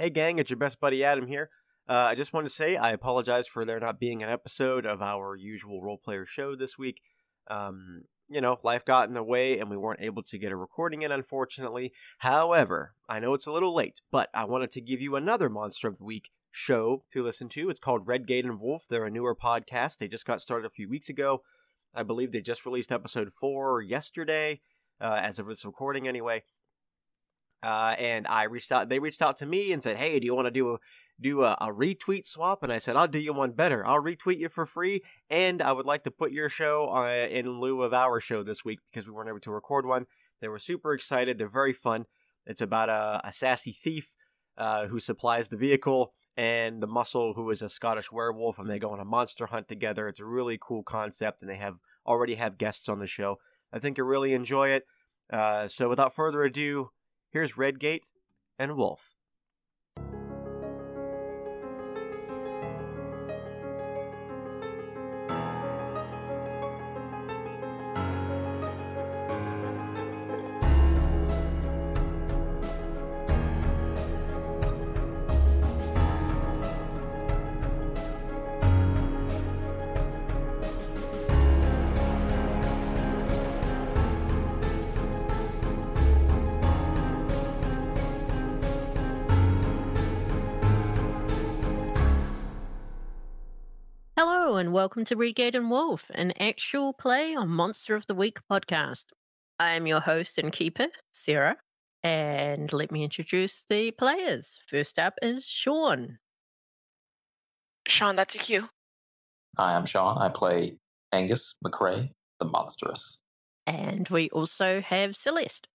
Hey, gang, it's your best buddy Adam here. Uh, I just wanted to say I apologize for there not being an episode of our usual role player show this week. Um, you know, life got in the way and we weren't able to get a recording in, unfortunately. However, I know it's a little late, but I wanted to give you another Monster of the Week show to listen to. It's called Redgate and Wolf. They're a newer podcast. They just got started a few weeks ago. I believe they just released episode four yesterday, uh, as of this recording, anyway. Uh, and I reached out. They reached out to me and said, "Hey, do you want to do a do a, a, retweet swap?" And I said, "I'll do you one better. I'll retweet you for free, and I would like to put your show in lieu of our show this week because we weren't able to record one." They were super excited. They're very fun. It's about a, a sassy thief uh, who supplies the vehicle and the muscle who is a Scottish werewolf, and they go on a monster hunt together. It's a really cool concept, and they have already have guests on the show. I think you'll really enjoy it. Uh, so without further ado, here's Redgate and Wolf. Welcome to Redgate and Wolf, an actual play on Monster of the Week podcast. I am your host and keeper, Sarah, and let me introduce the players. First up is Sean. Sean, that's a cue. Hi, I'm Sean. I play Angus McRae, the monstrous. And we also have Celeste.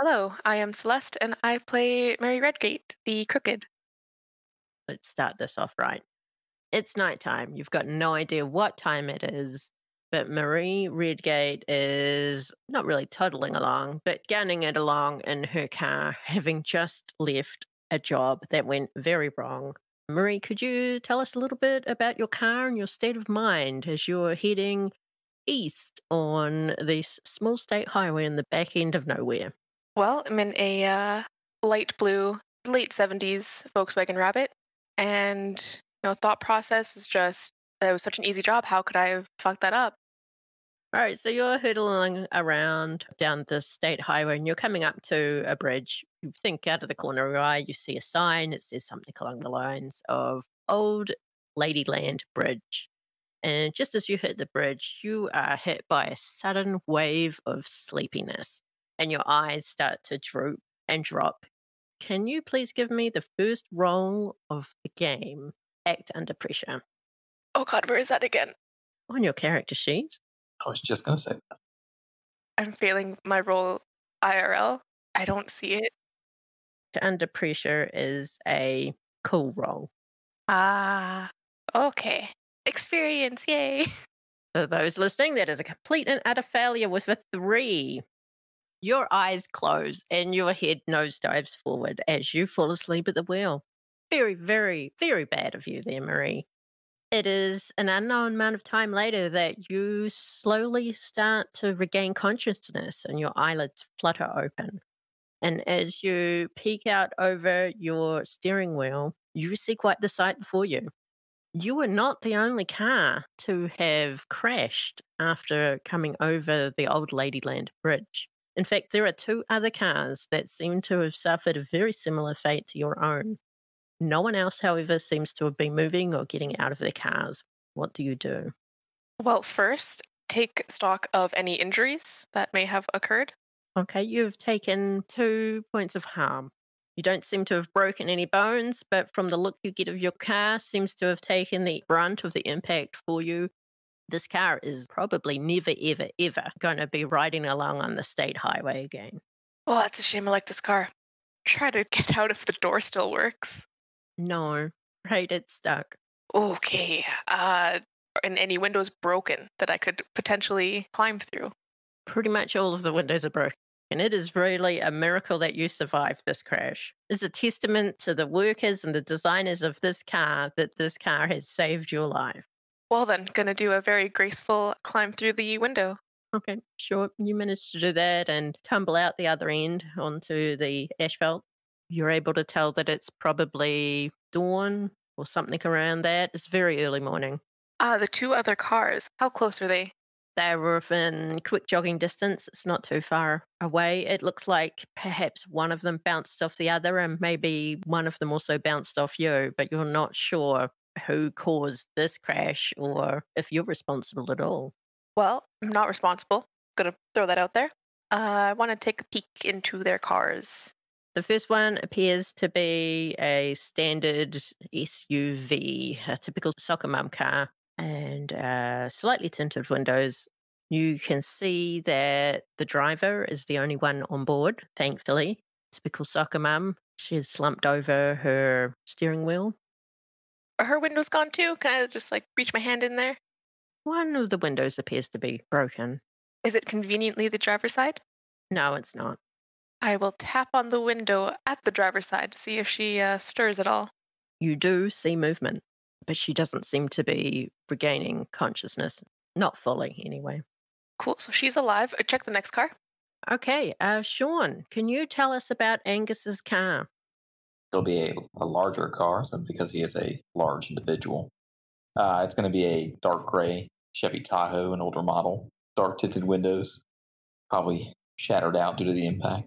Hello, I am Celeste, and I play Mary Redgate, the crooked. Let's start this off right it's nighttime. You've got no idea what time it is. But Marie Redgate is not really toddling along, but gunning it along in her car, having just left a job that went very wrong. Marie, could you tell us a little bit about your car and your state of mind as you're heading east on this small state highway in the back end of nowhere? Well, I'm in a uh, light blue, late 70s Volkswagen Rabbit, and know, thought process is just that was such an easy job. How could I have fucked that up? All right, so you're hurtling around down the state highway and you're coming up to a bridge. You think out of the corner of your eye, you see a sign. It says something along the lines of Old Ladyland Bridge. And just as you hit the bridge, you are hit by a sudden wave of sleepiness and your eyes start to droop and drop. Can you please give me the first roll of the game act under pressure. Oh god, where is that again? On your character sheet. I was just going to say that. I'm failing my roll IRL. I don't see it. To under pressure is a cool roll. Ah, okay. Experience, yay. For those listening, that is a complete and utter failure with a three. Your eyes close and your head nosedives forward as you fall asleep at the wheel very, very, very bad of you there, Marie. It is an unknown amount of time later that you slowly start to regain consciousness and your eyelids flutter open. And as you peek out over your steering wheel, you see quite the sight before you. You were not the only car to have crashed after coming over the old Ladyland Bridge. In fact, there are two other cars that seem to have suffered a very similar fate to your own. No one else, however, seems to have been moving or getting out of their cars. What do you do? Well, first, take stock of any injuries that may have occurred. Okay, you've taken two points of harm. You don't seem to have broken any bones, but from the look you get of your car, seems to have taken the brunt of the impact for you. This car is probably never, ever, ever going to be riding along on the state highway again. Well, that's a shame. I like this car. Try to get out if the door still works. No, right, it's stuck. Okay. Uh, and any windows broken that I could potentially climb through? Pretty much all of the windows are broken. And it is really a miracle that you survived this crash. It's a testament to the workers and the designers of this car that this car has saved your life. Well, then, gonna do a very graceful climb through the window. Okay, sure. You managed to do that and tumble out the other end onto the asphalt You're able to tell that it's probably dawn or something around that. It's very early morning. Ah, the two other cars. How close are they? They're within quick jogging distance. It's not too far away. It looks like perhaps one of them bounced off the other, and maybe one of them also bounced off you, but you're not sure who caused this crash or if you're responsible at all. Well, I'm not responsible. Gonna throw that out there. Uh, I want to take a peek into their cars. The first one appears to be a standard SUV, a typical soccer mum car, and uh, slightly tinted windows. You can see that the driver is the only one on board, thankfully. Typical soccer mum. She's slumped over her steering wheel. Are her windows gone too? Can I just like reach my hand in there? One of the windows appears to be broken. Is it conveniently the driver's side? No, it's not. I will tap on the window at the driver's side to see if she uh, stirs at all. You do see movement, but she doesn't seem to be regaining consciousness. Not fully, anyway. Cool. So she's alive. Uh, Check the next car. Okay, uh, Sean, can you tell us about Angus's car? It'll be a, a larger car, so because he is a large individual. Uh, it's going to be a dark gray Chevy Tahoe, an older model, dark tinted windows, probably shattered out due to the impact.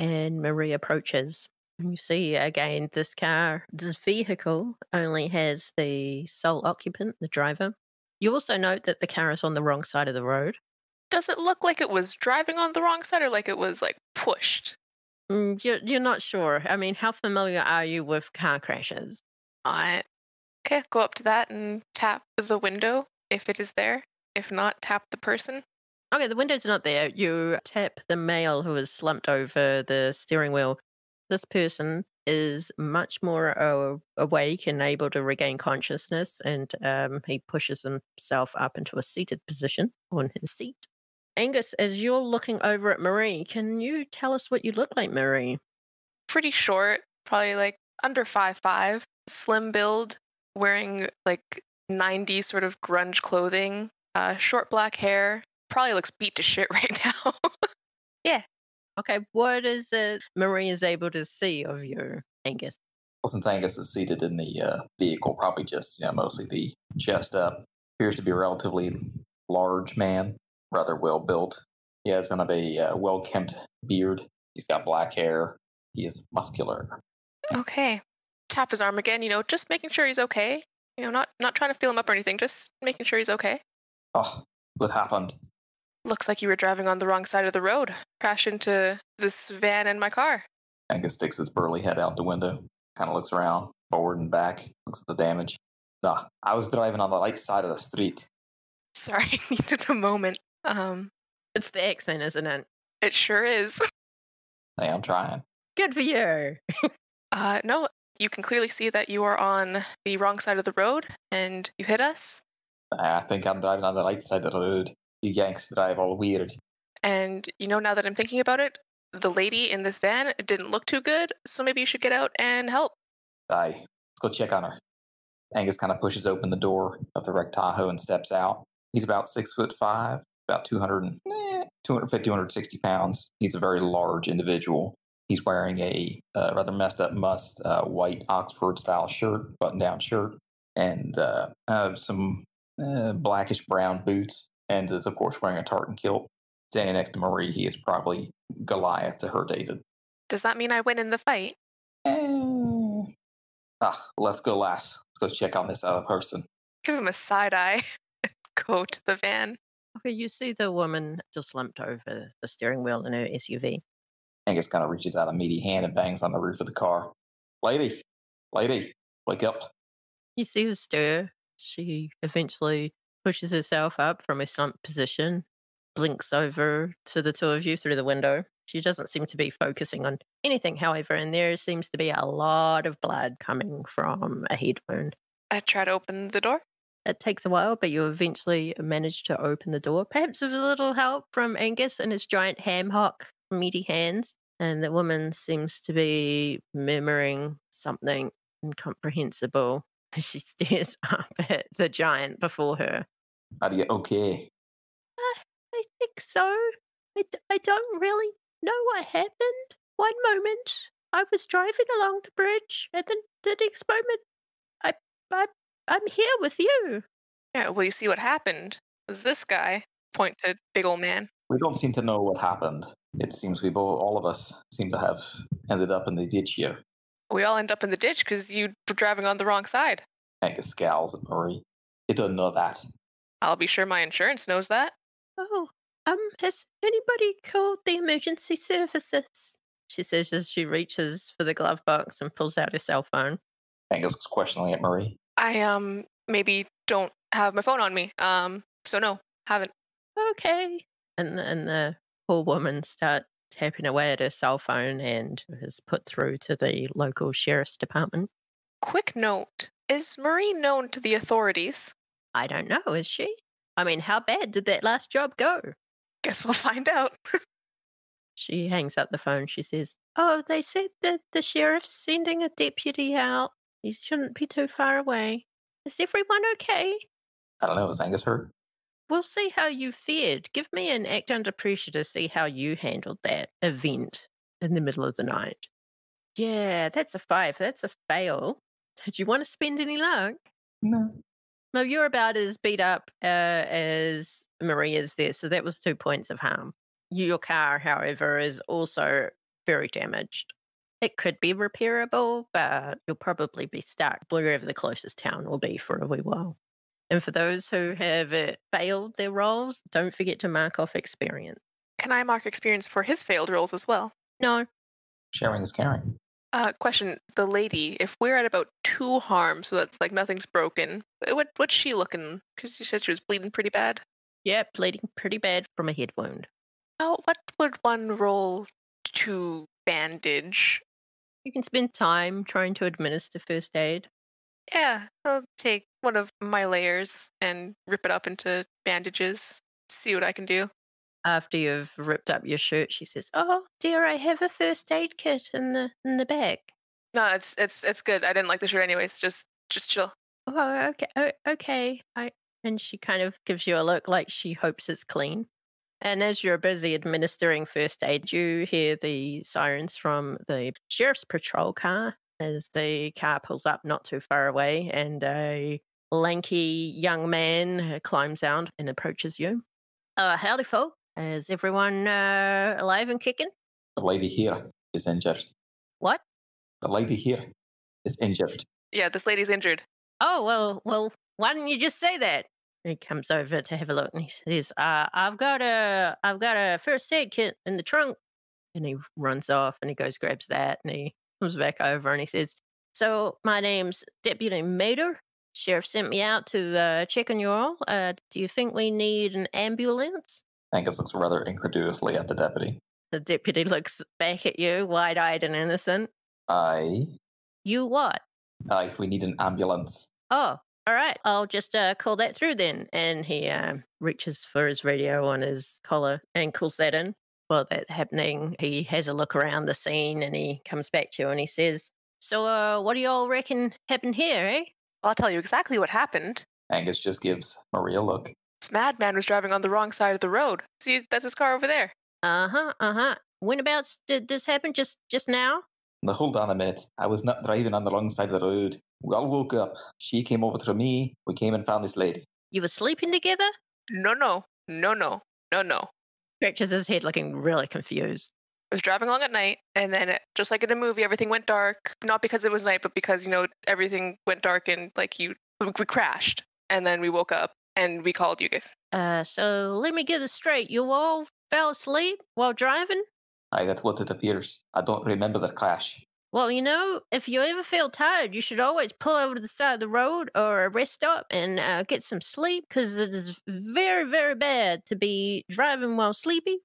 And Marie approaches. You see again, this car, this vehicle only has the sole occupant, the driver. You also note that the car is on the wrong side of the road. Does it look like it was driving on the wrong side or like it was like pushed? Mm, You're, you're not sure. I mean, how familiar are you with car crashes? I okay, go up to that and tap the window if it is there. If not, tap the person. Okay, the window's are not there. You tap the male who is slumped over the steering wheel. This person is much more uh, awake and able to regain consciousness, and um, he pushes himself up into a seated position on his seat. Angus, as you're looking over at Marie, can you tell us what you look like, Marie? Pretty short, probably like under five five, slim build, wearing like 90s sort of grunge clothing, uh, short black hair. Probably looks beat to shit right now. Yeah. Okay, what is it Marie is able to see of your Angus? Well, since Angus is seated in the uh, vehicle, probably just you know, mostly the chest up, appears to be a relatively large man, rather well built. He has kind of a uh, well kempt beard. He's got black hair. He is muscular. okay. Tap his arm again, you know, just making sure he's okay. You know, not not trying to feel him up or anything, just making sure he's okay. Oh, what happened? Looks like you were driving on the wrong side of the road. Crash into this van and my car. Angus sticks his burly head out the window, kind of looks around, forward and back, looks at the damage. Nah, I was driving on the right side of the street. Sorry, I needed a moment. Um, It's the accent, isn't it? it sure is. Hey, I'm trying. Good for you. Uh, no, you can clearly see that you are on the wrong side of the road and you hit us. I think I'm driving on the right side of the road. You Yanks drive all weird. And you know, now that I'm thinking about it, the lady in this van didn't look too good, so maybe you should get out and help. Aye, let's go check on her. Angus kind of pushes open the door of the wrecked Tahoe and steps out. He's about six foot five, about 200, eh, 250, 260 pounds. He's a very large individual. He's wearing a uh, rather messed up must uh, white Oxford style shirt, button down shirt, and uh, uh, some uh, blackish brown boots, and is, of course, wearing a tartan kilt. Standing next to Marie, he is probably Goliath to her David. Does that mean I win in the fight? Eh. Ah, let's go, last. Let's go check on this other person. Give him a side eye. Go to the van. Okay, you see the woman still slumped over the steering wheel in her SUV. Angus kind of reaches out a meaty hand and bangs on the roof of the car. Lady, lady, wake up. You see her stir. She eventually pushes herself up from a slumped position, blinks over to the two of you through the window. She doesn't seem to be focusing on anything, however, and there seems to be a lot of blood coming from a head wound. I try to open the door. It takes a while, but you eventually manage to open the door, perhaps with a little help from Angus and his giant ham hock, meaty hands. And the woman seems to be murmuring something incomprehensible as she stares up at the giant before her. Are you okay? Uh, I think so. I, d- I don't really know what happened. One moment. I was driving along the bridge, and then the next moment, I, I, I'm here with you. Yeah, well, you see what happened. It was this guy? Point to big old man. We don't seem to know what happened. It seems we both, all of us, seem to have ended up in the ditch here. We all end up in the ditch because you were driving on the wrong side. Angus scowls at Marie. He doesn't know that. I'll be sure my insurance knows that. Oh, um, has anybody called the emergency services? She says as she reaches for the glove box and pulls out her cell phone. Angus looks questioningly at Marie. I um maybe don't have my phone on me. Um, so no, haven't. Okay. And the, and the poor woman starts tapping away at her cell phone and is put through to the local sheriff's department. Quick note: Is Marie known to the authorities? I don't know, is she? I mean, how bad did that last job go? Guess we'll find out. She hangs up the phone. She says, Oh, they said that the sheriff's sending a deputy out. He shouldn't be too far away. Is everyone okay? I don't know, is Angus hurt? We'll see how you fared. Give me an act under pressure to see how you handled that event in the middle of the night. Yeah, that's a five. That's a fail. Did you want to spend any luck? No. No, you're about as beat up uh, as Marie is there, so that was two points of harm. Your car, however, is also very damaged. It could be repairable, but you'll probably be stuck wherever the closest town will be for a wee while. And for those who have uh, failed their rolls, don't forget to mark off experience. Can I mark experience for his failed rolls as well? No, Sharing is caring. Uh, question: The lady, if we're at about two harm, so that's like nothing's broken. What what's she looking? Because you said she was bleeding pretty bad. yeah, bleeding pretty bad from a head wound. Oh, what would one roll to bandage? You can spend time trying to administer first aid. Yeah, I'll take one of my layers and rip it up into bandages. See what I can do. After you've ripped up your shirt, she says, "Oh dear, I have a first aid kit in the in the bag." No, it's it's it's good. I didn't like the shirt anyways. Just just chill. Oh, okay, oh, okay. I and she kind of gives you a look like she hopes it's clean. And as you're busy administering first aid, you hear the sirens from the sheriff's patrol car as the car pulls up not too far away, and a lanky young man uh, climbs out and approaches you. Uh, howdy, folk. Is everyone uh, alive and kicking? The lady here is injured. What? The lady here is injured. Yeah, this lady's injured. Oh well, well. Why didn't you just say that? He comes over to have a look, and he says, uh, "I've got a, I've got a first aid kit in the trunk." And he runs off, and he goes grabs that, and he comes back over, and he says, "So my name's Deputy Mater. Sheriff sent me out to uh, check on you all. Uh, do you think we need an ambulance?" Angus looks rather incredulously at the deputy. The deputy looks back at you, wide-eyed and innocent. Aye. You what? Aye, we need an ambulance. Oh, all right. I'll just uh, call that through then. And he um, reaches for his radio on his collar and calls that in. While that's happening, he has a look around the scene and he comes back to you and he says, So, uh, what do y'all reckon happened here, eh? I'll tell you exactly what happened. Angus just gives Maria a look. This madman was driving on the wrong side of the road. See, that's his car over there. Uh huh, uh huh. Whenabouts did this happen? Just just now? Now hold on a minute. I was not driving on the wrong side of the road. We all woke up. She came over to me. We came and found this lady. You were sleeping together? No, no, no, no, no, no. Scratches his head looking really confused. I was driving along at night, and then it- just like in a movie, everything went dark. Not because it was night, but because you know everything went dark and like you, we crashed, and then we woke up and we called you guys. Uh, so let me get this straight. You all fell asleep while driving? Aye, that's what it appears. I don't remember the crash. Well, you know, if you ever feel tired, you should always pull over to the side of the road or a rest stop and uh, get some sleep because it is very, very bad to be driving while sleepy.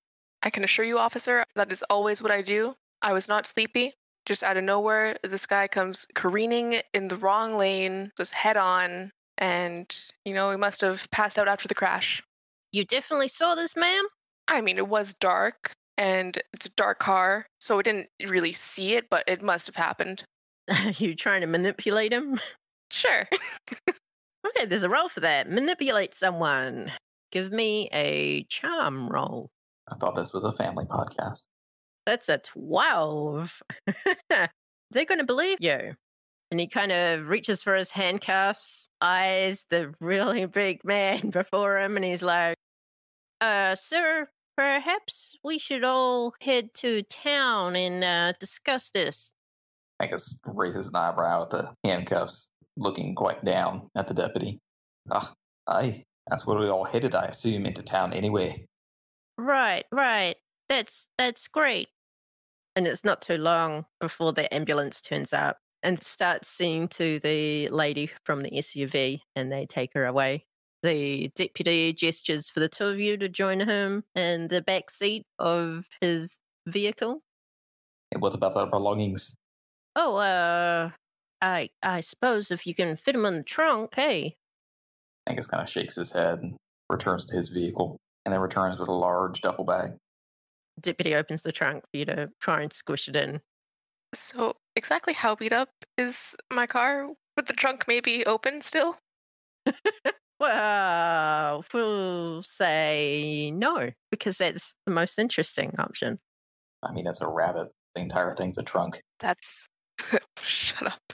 I can assure you, officer, that is always what I do. I was not sleepy. Just out of nowhere, this guy comes careening in the wrong lane, just head on, and you know he must have passed out after the crash. You definitely saw this, ma'am? I mean, it was dark, and it's a dark car, so I didn't really see it, but it must have happened. Are you trying to manipulate him? Sure. Okay, there's a roll for that. Manipulate someone. Give me a charm roll. I thought this was a family podcast. That's a 12. They're going to believe you. And he kind of reaches for his handcuffs, eyes the really big man before him, and he's like, uh, sir, perhaps we should all head to town and uh, discuss this. Angus raises an eyebrow at the handcuffs, looking quite down at the deputy. Ah, aye, that's where we all headed, I assume, into town anyway. Right, right. That's that's great. And it's not too long before the ambulance turns up and starts seeing to the lady from the SUV and they take her away. The deputy gestures for the two of you to join him in the back seat of his vehicle. And what about our belongings? Oh, uh, I I suppose if you can fit them in the trunk, hey. Angus kind of shakes his head and returns to his vehicle, and then returns with a large duffel bag. Deputy opens the trunk for you to try and squish it in. So, exactly how beat up is my car? With the trunk maybe open still? Well, we'll say no, because that's the most interesting option. I mean, it's a rabbit. The entire thing's a trunk. That's. Shut up.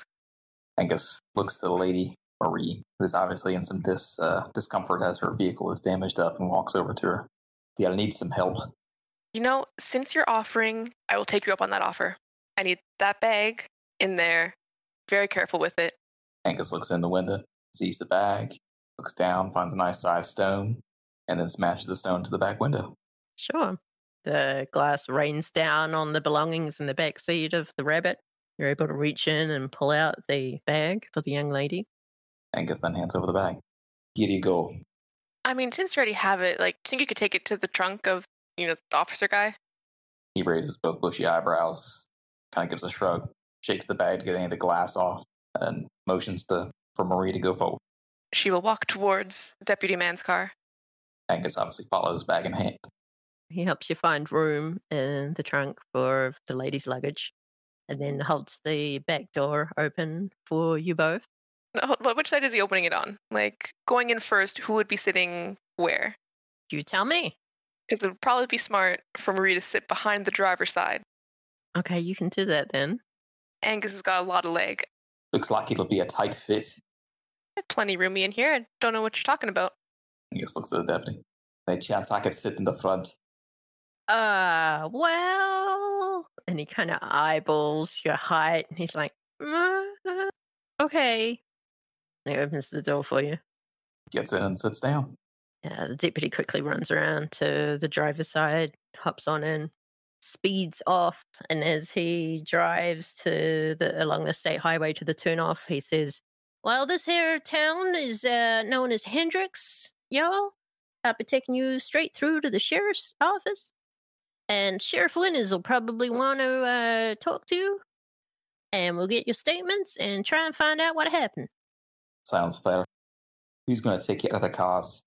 Angus looks to the lady, Marie, who's obviously in some dis, uh, discomfort as her vehicle is damaged up, and walks over to her. Yeah, I need some help. You know, since you're offering, I will take you up on that offer. I need that bag in there. Very careful with it. Angus looks in the window, sees the bag, looks down, finds a nice sized stone, and then smashes the stone to the back window. Sure. The glass rains down on the belongings in the back seat of the rabbit. You're able to reach in and pull out the bag for the young lady. Angus then hands over the bag. Here you go. I mean, since you already have it, like, do you think you could take it to the trunk of, you know, the officer guy? He raises both bushy eyebrows, kind of gives a shrug, shakes the bag to get any of the glass off, and motions to for Marie to go forward. She will walk towards Deputy Man's car. Angus obviously follows bag in hand. He helps you find room in the trunk for the lady's luggage and then holds the back door open for you both. No, but which side is he opening it on? Like, going in first, who would be sitting where? You tell me. Because it would probably be smart for Marie to sit behind the driver's side. Okay, you can do that then. Angus has got a lot of leg. Looks like it'll be a tight fit. Plenty roomy in here. I don't know what you're talking about. Angus looks at the deputy. Any chance I could sit in the front? Uh, well, and he kind of eyeballs your height, and he's like, "Uh, okay. And he opens the door for you. Gets in and sits down. Yeah, the deputy quickly runs around to the driver's side, hops on in, speeds off, and as he drives to the along the state highway to the turnoff, he says, "Well, this here town is uh, known as Hendrix, y'all. I'll be taking you straight through to the sheriff's office, and Sheriff Winters will probably want to uh, talk to you, and we'll get your statements and try and find out what happened." Sounds fair. Who's going to take care of the cars?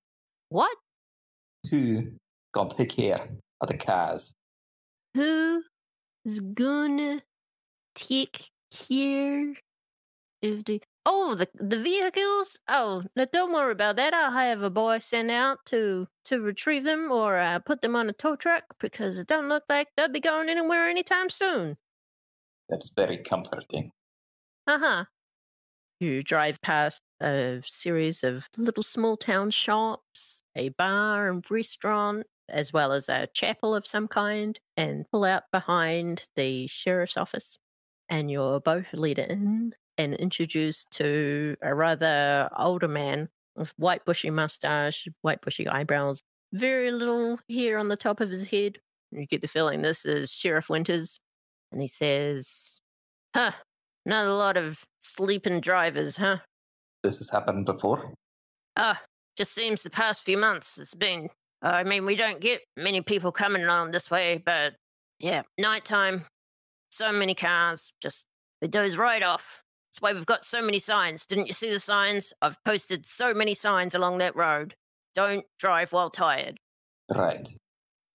What? Who going to take care of the cars? Who is gonna take care of the oh the the vehicles? Oh, no, don't worry about that. I'll have a boy sent out to to retrieve them or uh, put them on a tow truck because it don't look like they'll be going anywhere anytime soon. That's very comforting. Uh huh. You drive past a series of little small town shops, a bar and restaurant, as well as a chapel of some kind, and pull out behind the sheriff's office. And you're both led in and introduced to a rather older man with white bushy mustache, white bushy eyebrows, very little hair on the top of his head. You get the feeling this is Sheriff Winters. And he says, Huh, not a lot of sleeping drivers, huh? This has happened before. Ah, just seems the past few months it's been. I mean, we don't get many people coming on this way, but yeah, nighttime, so many cars, just it does right off. That's why we've got so many signs. Didn't you see the signs? I've posted so many signs along that road. Don't drive while tired. Right.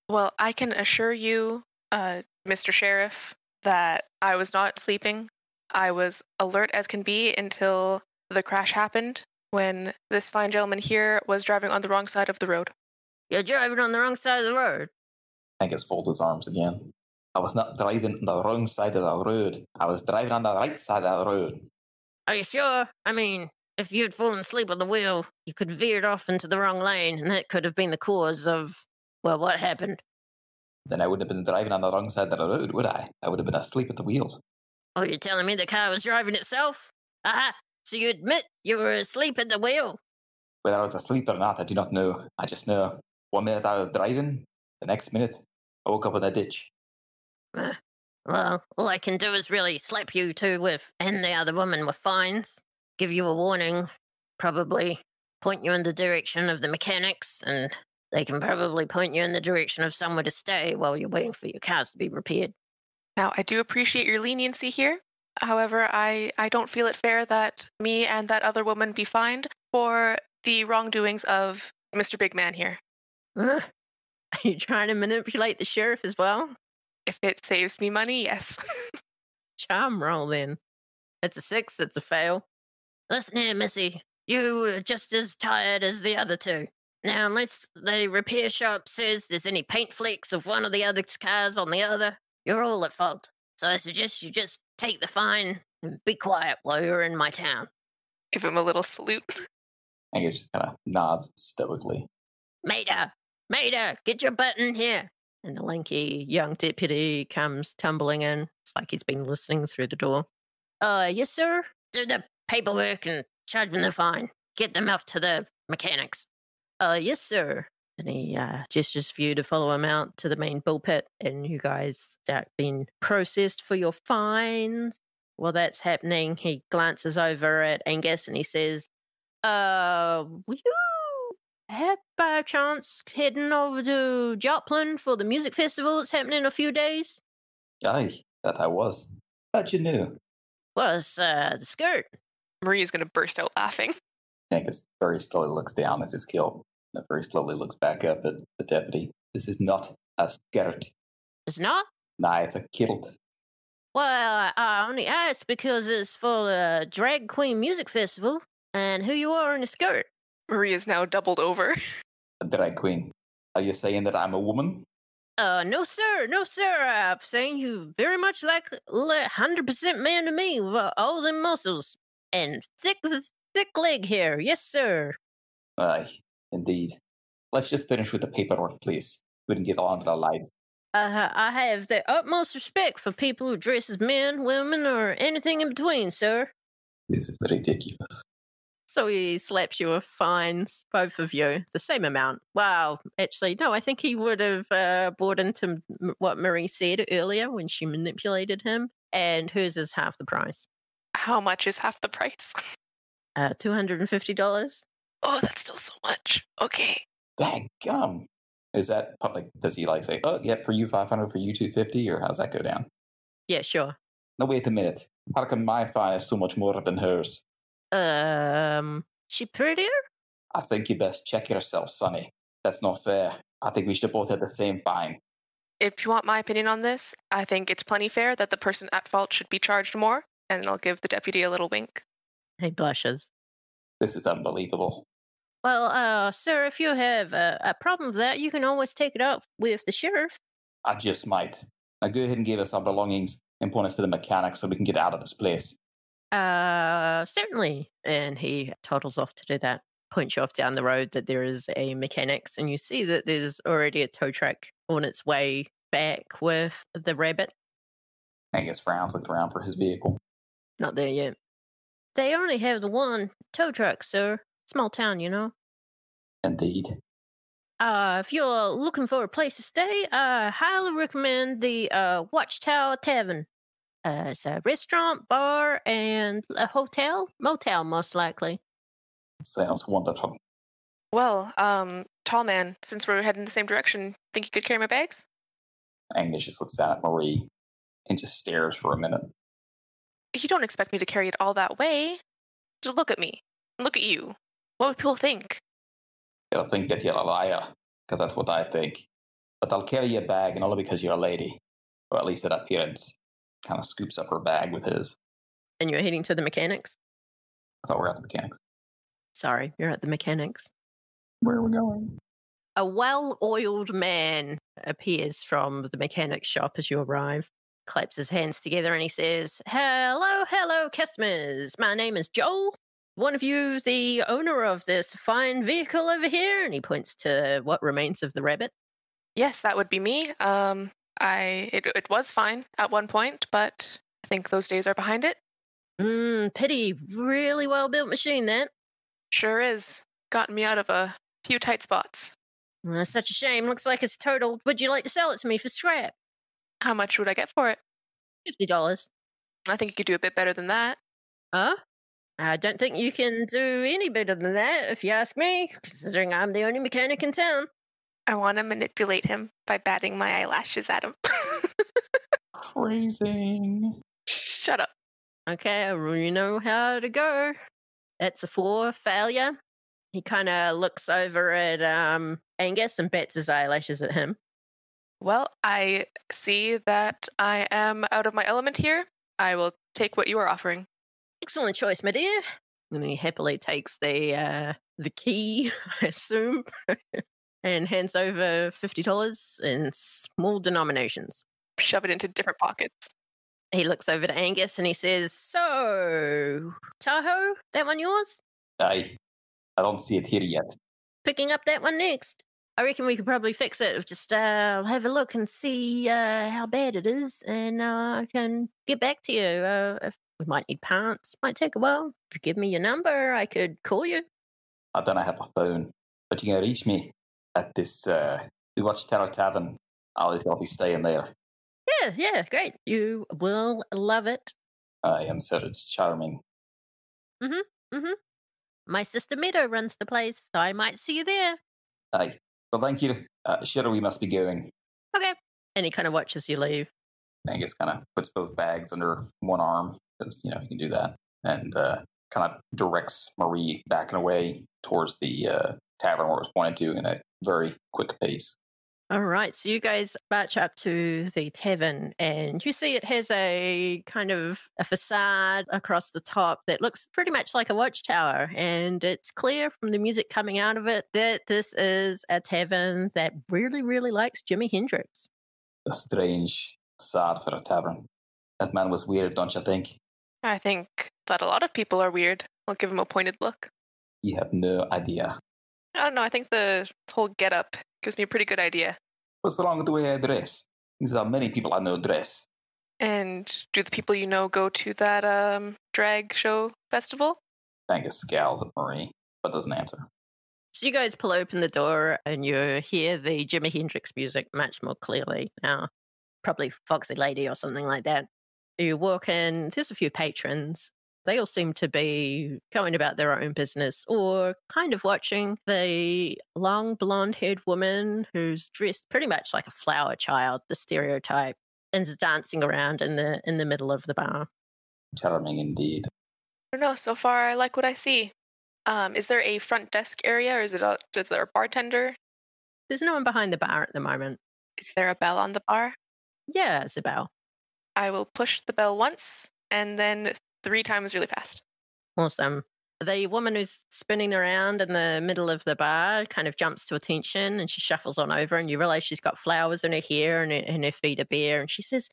Well, I can assure you, uh, Mr. Sheriff, that I was not sleeping. I was alert as can be until the crash happened when this fine gentleman here was driving on the wrong side of the road. You're driving on the wrong side of the road. Angus folded his arms again. I was not driving on the wrong side of the road. I was driving on the right side of the road. Are you sure? I mean, if you'd fallen asleep at the wheel, you could have veered off into the wrong lane, and that could have been the cause of, well, what happened. Then I wouldn't have been driving on the wrong side of the road, would I? I would have been asleep at the wheel. Oh, you're telling me the car was driving itself? Aha! So you admit you were asleep at the wheel? Whether I was asleep or not, I do not know. I just know one minute I was driving, the next minute I woke up in a ditch. Well, all I can do is really slap you two with, and the other woman with fines, give you a warning, probably point you in the direction of the mechanics, and they can probably point you in the direction of somewhere to stay while you're waiting for your cars to be repaired. Now, I do appreciate your leniency here. However, I, I don't feel it fair that me and that other woman be fined for the wrongdoings of Mr. Big Man here. Are you trying to manipulate the sheriff as well? If it saves me money, yes. Charm roll then. It's a six, it's a fail. Listen here, Missy. You were just as tired as the other two. Now, unless the repair shop says there's any paint flecks of one of the other cars on the other, you're all at fault. So I suggest you just take the fine and be quiet while you're in my town. Give him a little salute. Angus just kind of nods stoically. Maida, Maida, get your butt in here. And the lanky young deputy comes tumbling in. It's like he's been listening through the door. Uh, yes, sir. Do the paperwork and charge them the fine. Get them off to the mechanics. Uh, yes, sir. And he uh, gestures for you to follow him out to the main bullpit, and you guys start being processed for your fines. While that's happening, he glances over at Angus and he says, Uh, you have by chance heading over to Joplin for the music festival that's happening in a few days? Aye, that I was. How'd you know? Was uh, the skirt. Maria's going to burst out laughing. Angus very slowly looks down at his kill. And very slowly looks back up at the deputy. This is not a skirt. It's not? Nah, it's a kilt. Well, I- I only asked because it's for the Drag Queen Music Festival and who you are in a skirt. Maria's now doubled over. A drag queen. Are you saying that I'm a woman? Uh, no, sir, no, sir. I'm saying you very much like le- 100% man to me with all them muscles and thick, thick leg hair. Yes, sir. Aye, indeed. Let's just finish with the paperwork, please. We can get on to the light. Uh, I have the utmost respect for people who dress as men, women, or anything in between, sir. This is ridiculous. So he slaps you with fines, both of you, the same amount. Wow, actually, no, I think he would have uh, bought into m- what Marie said earlier when she manipulated him, and hers is half the price. How much is half the price? Uh, $250. Oh, that's still so much. Okay. Dang gum. Is that public? Does he like say, oh, yeah, for you 500, for you 250, or how's that go down? Yeah, sure. No, wait a minute. How come my fine is so much more than hers? Um, she prettier? I think you best check yourself, Sonny. That's not fair. I think we should both have the same fine. If you want my opinion on this, I think it's plenty fair that the person at fault should be charged more, and I'll give the deputy a little wink. He blushes. This is unbelievable. Well, uh, sir, if you have a, a problem with that, you can always take it up with the sheriff. I just might. Now go ahead and give us our belongings and point us to the mechanic so we can get out of this place. Uh, certainly. And he toddles off to do that. Points you off down the road that there is a mechanics, and you see that there's already a tow truck on its way back with the rabbit. Angus frowns, looked around for his vehicle. Not there yet. They only have the one tow truck, sir. Small town, you know. Indeed. Uh, if you're looking for a place to stay, I highly recommend the uh, Watchtower Tavern. Uh, it's a restaurant, bar, and a hotel, motel, most likely. Sounds wonderful. Well, um, tall man, since we're heading the same direction, think you could carry my bags? Angus just looks down at Marie and just stares for a minute. You don't expect me to carry it all that way. Just look at me. Look at you. What would people think? They'll think that you're a liar, because that's what I think. But I'll carry your bag, and only because you're a lady. Or at least that appearance. Kind of scoops up her bag with his. And you're heading to the mechanics? I thought we were at the mechanics. Sorry, you're at the mechanics. Where are we going? A well oiled man appears from the mechanic shop as you arrive, claps his hands together, and he says, Hello, hello, customers. My name is Joel. One of you, the owner of this fine vehicle over here? And he points to what remains of the rabbit. Yes, that would be me. Um, I it, it was fine at one point, but I think those days are behind it. Mmm, pity. Really well built machine, that. Sure is. Gotten me out of a few tight spots. Well, such a shame. Looks like it's totaled. Would you like to sell it to me for scrap? How much would I get for it? Fifty dollars. I think you could do a bit better than that. Huh? I don't think you can do any better than that, if you ask me, considering I'm the only mechanic in town. I want to manipulate him by batting my eyelashes at him. Phrasing. Shut up. Okay, well, you know how to go. That's a four failure. He kind of looks over at um, Angus and bats his eyelashes at him. Well, I see that I am out of my element here. I will take what you are offering. Excellent choice, my dear. And he happily takes the uh, the key, I assume, and hands over fifty dollars in small denominations. Shove it into different pockets. He looks over to Angus and he says, "So, Tahoe, that one yours? I, I don't see it here yet. Picking up that one next. I reckon we could probably fix it. Just uh, have a look and see uh, how bad it is, and uh, I can get back to you. Uh, if we might need pants. might take a while. If you give me your number, I could call you. I don't have a phone, but you can reach me at this uh, We Watchtower Tavern. I'll, I'll be staying there. Yeah, yeah, great. You will love it. I am sure it's charming. Mm-hmm. My sister Meadow runs the place, so I might see you there. Aye. Well, thank you. Uh, sure, we must be going. Okay. And he kind of watches you leave. Angus kind of puts both bags under one arm because you know he can do that, and uh, kind of directs Marie backing away towards the uh, tavern where it was pointed to in a very quick pace. All right, so you guys march up to the tavern, and you see it has a kind of a facade across the top that looks pretty much like a watchtower. And it's clear from the music coming out of it that this is a tavern that really, really likes Jimi Hendrix. A strange facade for a tavern. That man was weird, don't you think? I think that a lot of people are weird. I'll give him a pointed look. You have no idea. I don't know. I think the whole getup gives me a pretty good idea. What's wrong with the way I dress? These are many people I know dress. And do the people you know go to that um, drag show festival? Angus scowls at Marie, but doesn't answer. So you guys pull open the door, and you hear the Jimi Hendrix music much more clearly now. Probably Foxy Lady or something like that. You walk in, there's a few patrons. They all seem to be going about their own business or kind of watching the long blonde haired woman who's dressed pretty much like a flower child, the stereotype, and is dancing around in the in the middle of the bar. Charming indeed. I don't know. So far, I like what I see. Um, is there a front desk area, or is it a, is there a bartender? There's no one behind the bar at the moment. Is there a bell on the bar? Yeah, it's a bell. I will push the bell once and then three times really fast. Awesome. The woman who's spinning around in the middle of the bar kind of jumps to attention and she shuffles on over, and you realize she's got flowers in her hair and her, and her feet are bare. And she says,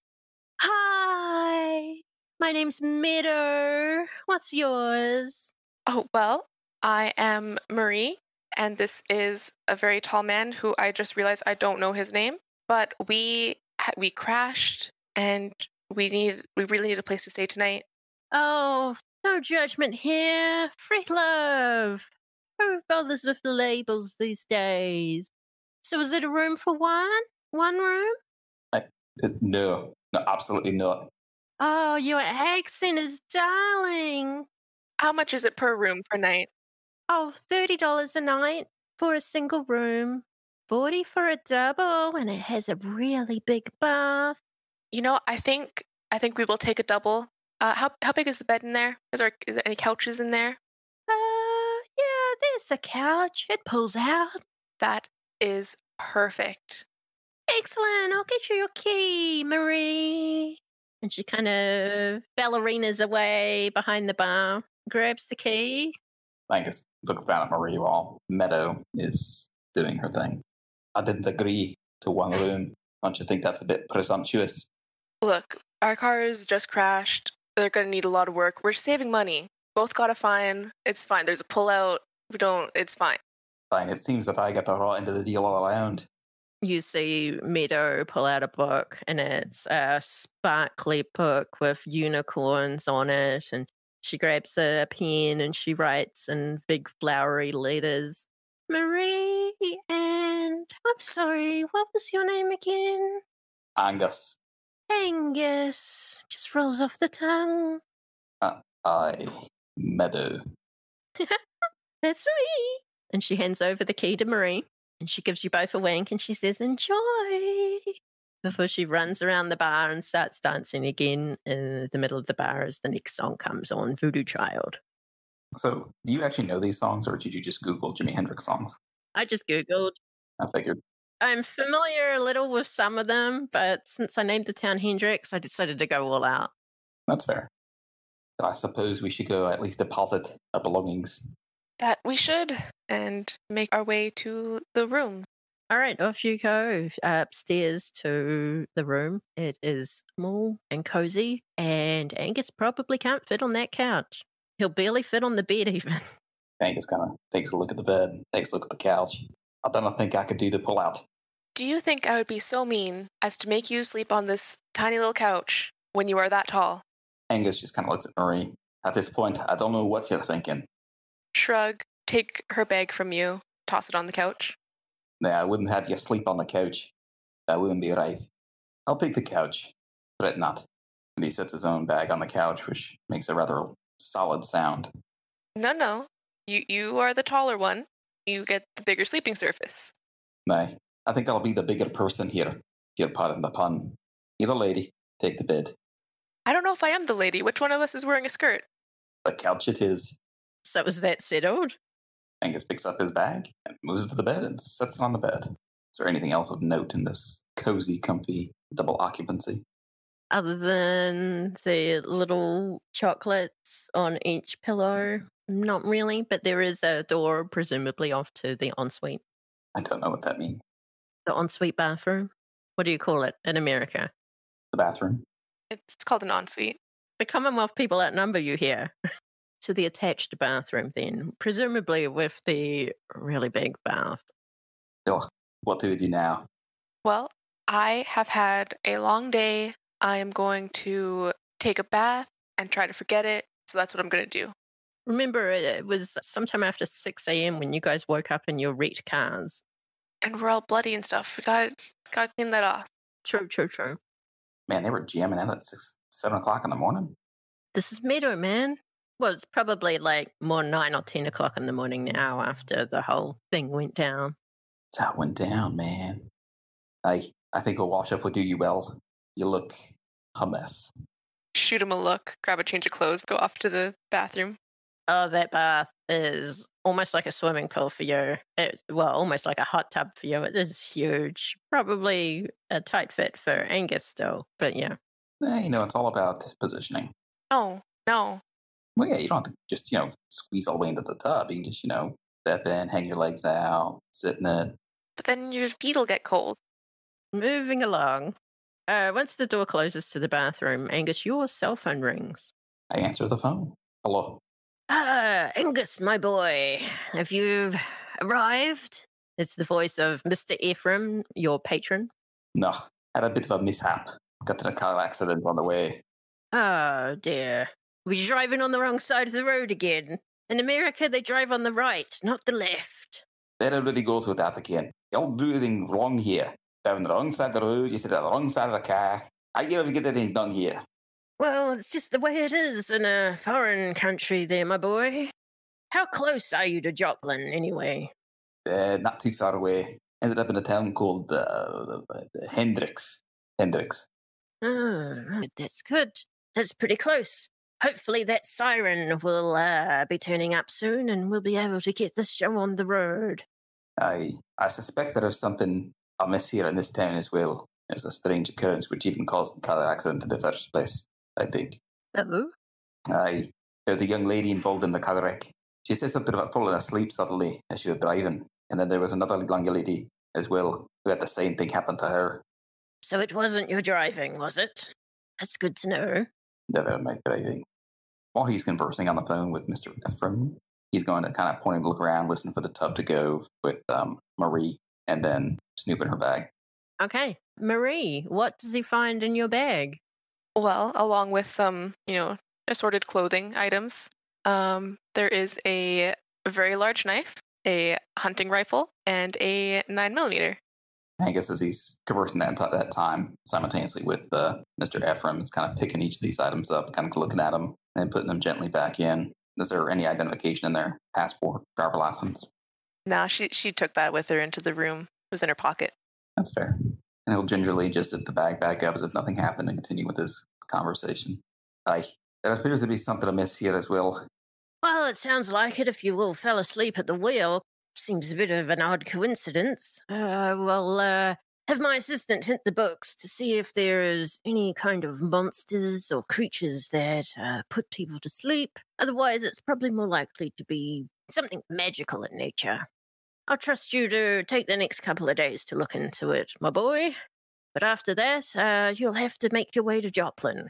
Hi, my name's Meadow. What's yours? Oh, well, I am Marie, and this is a very tall man who I just realized I don't know his name, but we we crashed and we need we really need a place to stay tonight. Oh, no judgment here. Free love. Who bothers with the labels these days? So is it a room for one? One room? Uh, No, no, absolutely not. Oh, your accent is darling. How much is it per room per night? Oh, $30 a night for a single room. 40 for a double, and it has a really big bath. You know, I think I think we will take a double. Uh, how how big is the bed in there? Is there is there any couches in there? Uh, yeah, there's a couch. It pulls out. That is perfect. Excellent. I'll get you your key, Marie. And she kind of ballerinas away behind the bar, grabs the key. Angus looks down at Marie while Meadow is doing her thing. I didn't agree to one room. Don't you think that's a bit presumptuous? Look, our cars just crashed. They're gonna need a lot of work. We're saving money. Both got a fine. It's fine. There's a pullout. We don't. It's fine. Fine, it seems that I get the raw end of the deal all around. You see Meadow pull out a book, and it's a sparkly book with unicorns on it. And she grabs a pen and she writes in big flowery letters, Marie and I'm sorry, what was your name again? Angus, Angus. Just rolls off the tongue. I, Meadow. That's me. And she hands over the key to Marie and she gives you both a wink and she says, Enjoy. Before she runs around the bar and starts dancing again in the middle of the bar as the next song comes on Voodoo Child. So, do you actually know these songs, or did you just Google Jimi Hendrix songs? I just Googled. I figured. I'm familiar a little with some of them, but since I named the town Hendrix, I decided to go all out. That's fair. I suppose we should go at least deposit our belongings. That we should, and make our way to the room. All right, off you go uh, upstairs to the room. It is small and cozy, and Angus probably can't fit on that couch. He'll barely fit on the bed, even. Angus kind of takes a look at the bed, takes a look at the couch. I don't think I could do the pull out. Do you think I would be so mean as to make you sleep on this tiny little couch when you are that tall? Angus just kind of looks at Marie. At this point, I don't know what you're thinking. Shrug, take her bag from you, toss it on the couch. Nah, I wouldn't have you sleep on the couch. That wouldn't be right. I'll take the couch. Fret not. And he sets his own bag on the couch, which makes a rather solid sound. No, no. You you are the taller one. You get the bigger sleeping surface. Nay, I think I'll be the bigger person here. If you'll pardon the pun. You're the lady. Take the bed. I don't know if I am the lady. Which one of us is wearing a skirt? The couch it is. So is that settled? Angus picks up his bag and moves it to the bed and sets it on the bed. Is there anything else of note in this cozy, comfy double occupancy? Other than the little chocolates on each pillow, not really, but there is a door, presumably off to the ensuite. I don't know what that means. The ensuite bathroom. What do you call it in America? The bathroom. It's called an ensuite. The Commonwealth people outnumber you here. to the attached bathroom, then, presumably with the really big bath. Ugh, what do we do now? Well, I have had a long day. I am going to take a bath and try to forget it. So that's what I'm going to do. Remember, it it was sometime after 6 a.m. when you guys woke up in your wrecked cars. And we're all bloody and stuff. We got got to clean that off. True, true, true. Man, they were jamming out at six, seven o'clock in the morning. This is Meadow, man. Well, it's probably like more 9 or 10 o'clock in the morning now after the whole thing went down. That's how it went down, man. I I think we'll wash up with you, you well. You look a mess. Shoot him a look, grab a change of clothes, go off to the bathroom. Oh, that bath is almost like a swimming pool for you. It, well, almost like a hot tub for you. It is huge. Probably a tight fit for Angus still, but yeah. Eh, you know, it's all about positioning. Oh, no. Well, yeah, you don't have to just, you know, squeeze all the way into the tub. You can just, you know, step in, hang your legs out, sit in it. But then your feet will get cold. Moving along. Uh, once the door closes to the bathroom, Angus, your cell phone rings. I answer the phone. Hello. Ah, Angus, my boy, have you've arrived? It's the voice of Mr. Ephraim, your patron. No, had a bit of a mishap. Got in a car accident on the way. Oh dear. We're driving on the wrong side of the road again. In America, they drive on the right, not the left. Everybody goes with that again. Y'all do anything wrong here. Down the wrong side of the road, you sit at the wrong side of the car. How you ever get anything done here? Well, it's just the way it is in a foreign country, there, my boy. How close are you to Joplin, anyway? Uh, not too far away. Ended up in a town called uh, Hendrix. Hendrix. Ah, right, that's good. That's pretty close. Hopefully, that siren will uh, be turning up soon, and we'll be able to get this show on the road. I I suspect there is something amiss here in this town as well. There's a strange occurrence which even caused the car accident in the first place. I think. Oh, Aye. There's a young lady involved in the car wreck. She said something about falling asleep suddenly as she was driving. And then there was another young lady as well who had the same thing happen to her. So it wasn't your driving, was it? That's good to know. Would make that While he's conversing on the phone with Mr. Ephraim, he's going to kind of point and look around, listen for the tub to go with um, Marie, and then snoop in her bag. Okay. Marie, what does he find in your bag? Well, along with some, you know, assorted clothing items, um, there is a very large knife, a hunting rifle, and a nine millimeter. I guess as he's conversing that at that time simultaneously with uh, Mr. Ephraim, is kind of picking each of these items up, kind of looking at them, and putting them gently back in. Is there any identification in there? Passport, driver license? Now she she took that with her into the room. It was in her pocket. That's fair. And he'll gingerly just zip the bag back up as if nothing happened and continue with his conversation. Aye, there appears to be something amiss here as well. Well, it sounds like it if you all fell asleep at the wheel. Seems a bit of an odd coincidence. Uh, well, uh, have my assistant hit the books to see if there's any kind of monsters or creatures that uh, put people to sleep. Otherwise, it's probably more likely to be something magical in nature. I'll trust you to take the next couple of days to look into it, my boy. But after that, uh, you'll have to make your way to Joplin.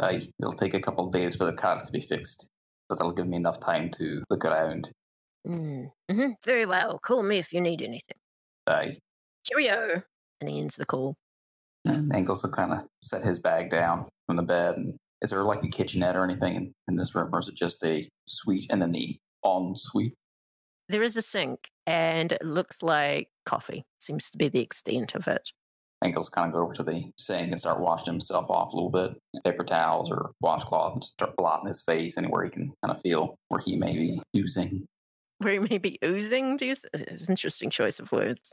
Aye, it'll take a couple of days for the car to be fixed, but that'll give me enough time to look around. Mm. hmm Very well. Call me if you need anything. Aye. Cheerio. And he ends the call. And Angus will kind of set his bag down from the bed. And is there like a kitchenette or anything in, in this room, or is it just a suite and then the en suite? There is a sink, and it looks like coffee. Seems to be the extent of it. Angus kind of go over to the sink and start washing himself off a little bit. Paper towels or washcloth and start blotting his face anywhere he can kind of feel where he may be oozing. Where he may be oozing. Do you? It's an interesting choice of words.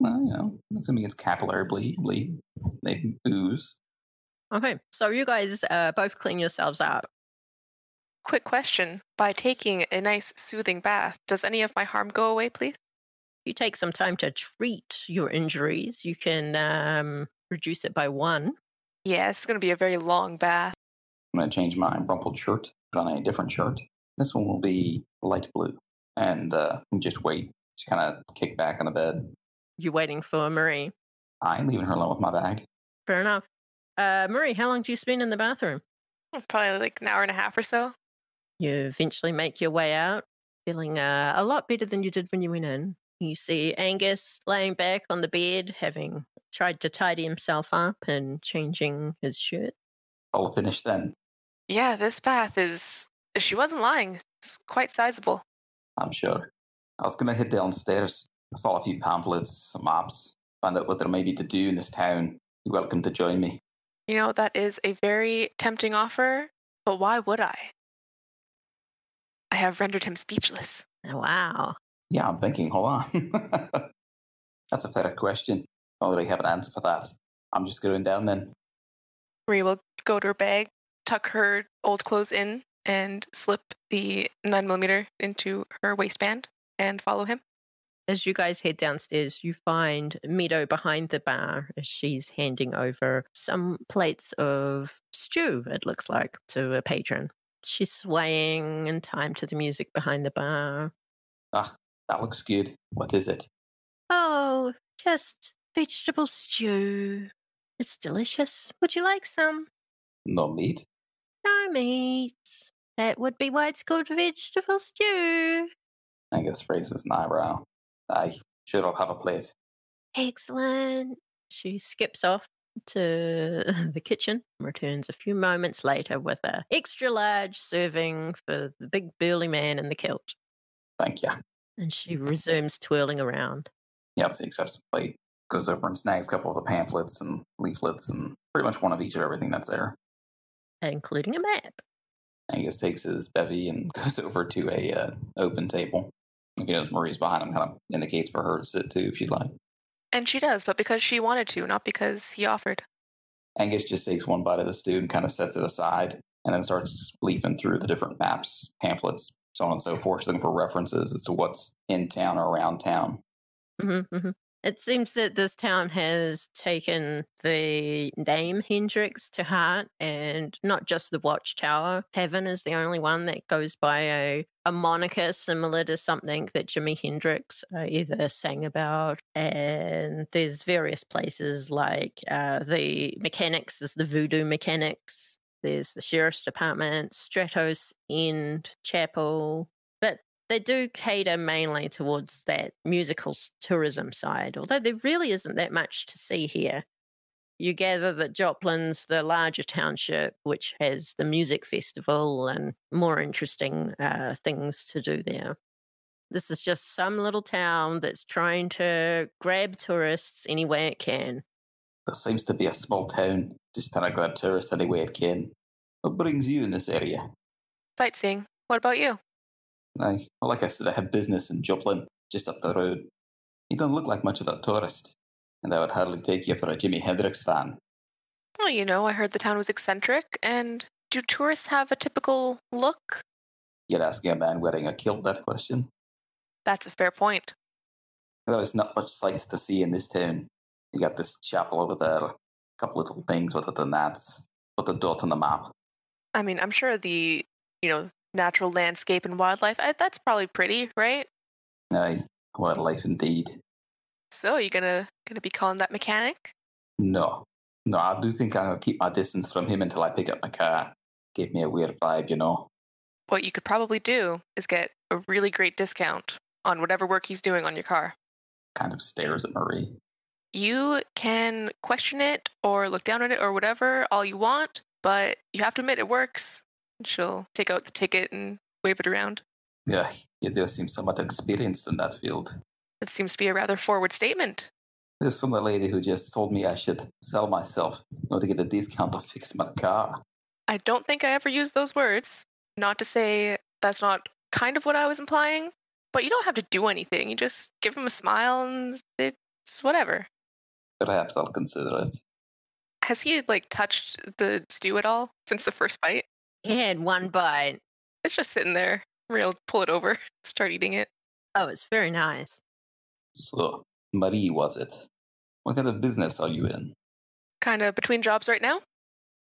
Well, you know, assuming it's capillary bleed, bleed, they ooze. Okay, so you guys uh, both clean yourselves out. Quick question: By taking a nice soothing bath, does any of my harm go away, please? You take some time to treat your injuries. You can um, reduce it by one. Yeah, it's going to be a very long bath. I'm going to change my rumpled shirt, put on a different shirt. This one will be light blue. And uh, just wait. Just kind of kick back on the bed. You're waiting for Marie. I'm leaving her alone with my bag. Fair enough. Uh, Marie, how long do you spend in the bathroom? Probably like an hour and a half or so. You eventually make your way out, feeling uh, a lot better than you did when you went in. You see Angus laying back on the bed, having tried to tidy himself up and changing his shirt. I'll finish then. Yeah, this bath is. She wasn't lying. It's quite sizable. I'm sure. I was going to head downstairs. I saw a few pamphlets, some maps, find out what there may be to do in this town. You're welcome to join me. You know, that is a very tempting offer, but why would I? I have rendered him speechless. Oh, wow. Yeah, I'm thinking, hold on. That's a fair question. I don't really have an answer for that. I'm just going down then. Marie will go to her bag, tuck her old clothes in, and slip the 9mm into her waistband and follow him. As you guys head downstairs, you find Meadow behind the bar as she's handing over some plates of stew, it looks like, to a patron. She's swaying in time to the music behind the bar. Ah, that looks good. What is it? Oh, just vegetable stew. It's delicious. Would you like some? No meat? No meat. That would be why it's called vegetable stew. Angus raises an eyebrow. Sure I'll have a plate. Excellent. She skips off to the kitchen, returns a few moments later with a extra large serving for the big burly man in the kilt. Thank you. And she resumes twirling around. He obviously accepts the plate, goes over and snags a couple of the pamphlets and leaflets and pretty much one of each of everything that's there. including a map. Angus takes his bevy and goes over to a uh, open table. If he knows Marie's behind him, kind of indicates for her to sit too if she'd like. And she does, but because she wanted to, not because he offered. Angus just takes one bite of the stew and kind of sets it aside and then starts leafing through the different maps, pamphlets, so on and so forth, looking for references as to what's in town or around town. hmm hmm It seems that this town has taken the name Hendrix to heart, and not just the Watchtower. Tavern is the only one that goes by a, a moniker similar to something that Jimi Hendrix uh, either sang about. And there's various places like uh, the Mechanics, there's the Voodoo Mechanics, there's the Sheriff's Department, Stratos End Chapel, they do cater mainly towards that musical tourism side, although there really isn't that much to see here. You gather that Joplin's the larger township, which has the music festival and more interesting uh, things to do there. This is just some little town that's trying to grab tourists any way it can. There seems to be a small town just trying to grab tourists any way it can. What brings you in this area? Sightseeing. What about you? Aye. Well, like I said, I have business in Joplin, just up the road. You don't look like much of a tourist, and I would hardly take you for a Jimi Hendrix fan. Well, you know, I heard the town was eccentric, and do tourists have a typical look? You're asking a man wearing a kilt that question? That's a fair point. There's not much sights to see in this town. You got this chapel over there, a couple little things, other than that, put the dot on the map. I mean, I'm sure the, you know, natural landscape and wildlife. I, that's probably pretty, right? Aye, wildlife indeed. So you gonna gonna be calling that mechanic? No, no, I do think I'll keep my distance from him until I pick up my car. Gave me a weird vibe, you know. What you could probably do is get a really great discount on whatever work he's doing on your car. Kind of stares at Marie. You can question it or look down on it or whatever all you want, but you have to admit it works. She'll take out the ticket and wave it around. Yeah, you do seem somewhat experienced in that field. It seems to be a rather forward statement. This is from the lady who just told me I should sell myself in order to get a discount to fix my car. I don't think I ever used those words. Not to say that's not kind of what I was implying, but you don't have to do anything. You just give him a smile and it's whatever. Perhaps I'll consider it. Has he like touched the stew at all since the first bite? He had one bite. It's just sitting there. Real pull it over, start eating it. Oh, it's very nice. So, Marie, was it? What kind of business are you in? Kind of between jobs right now.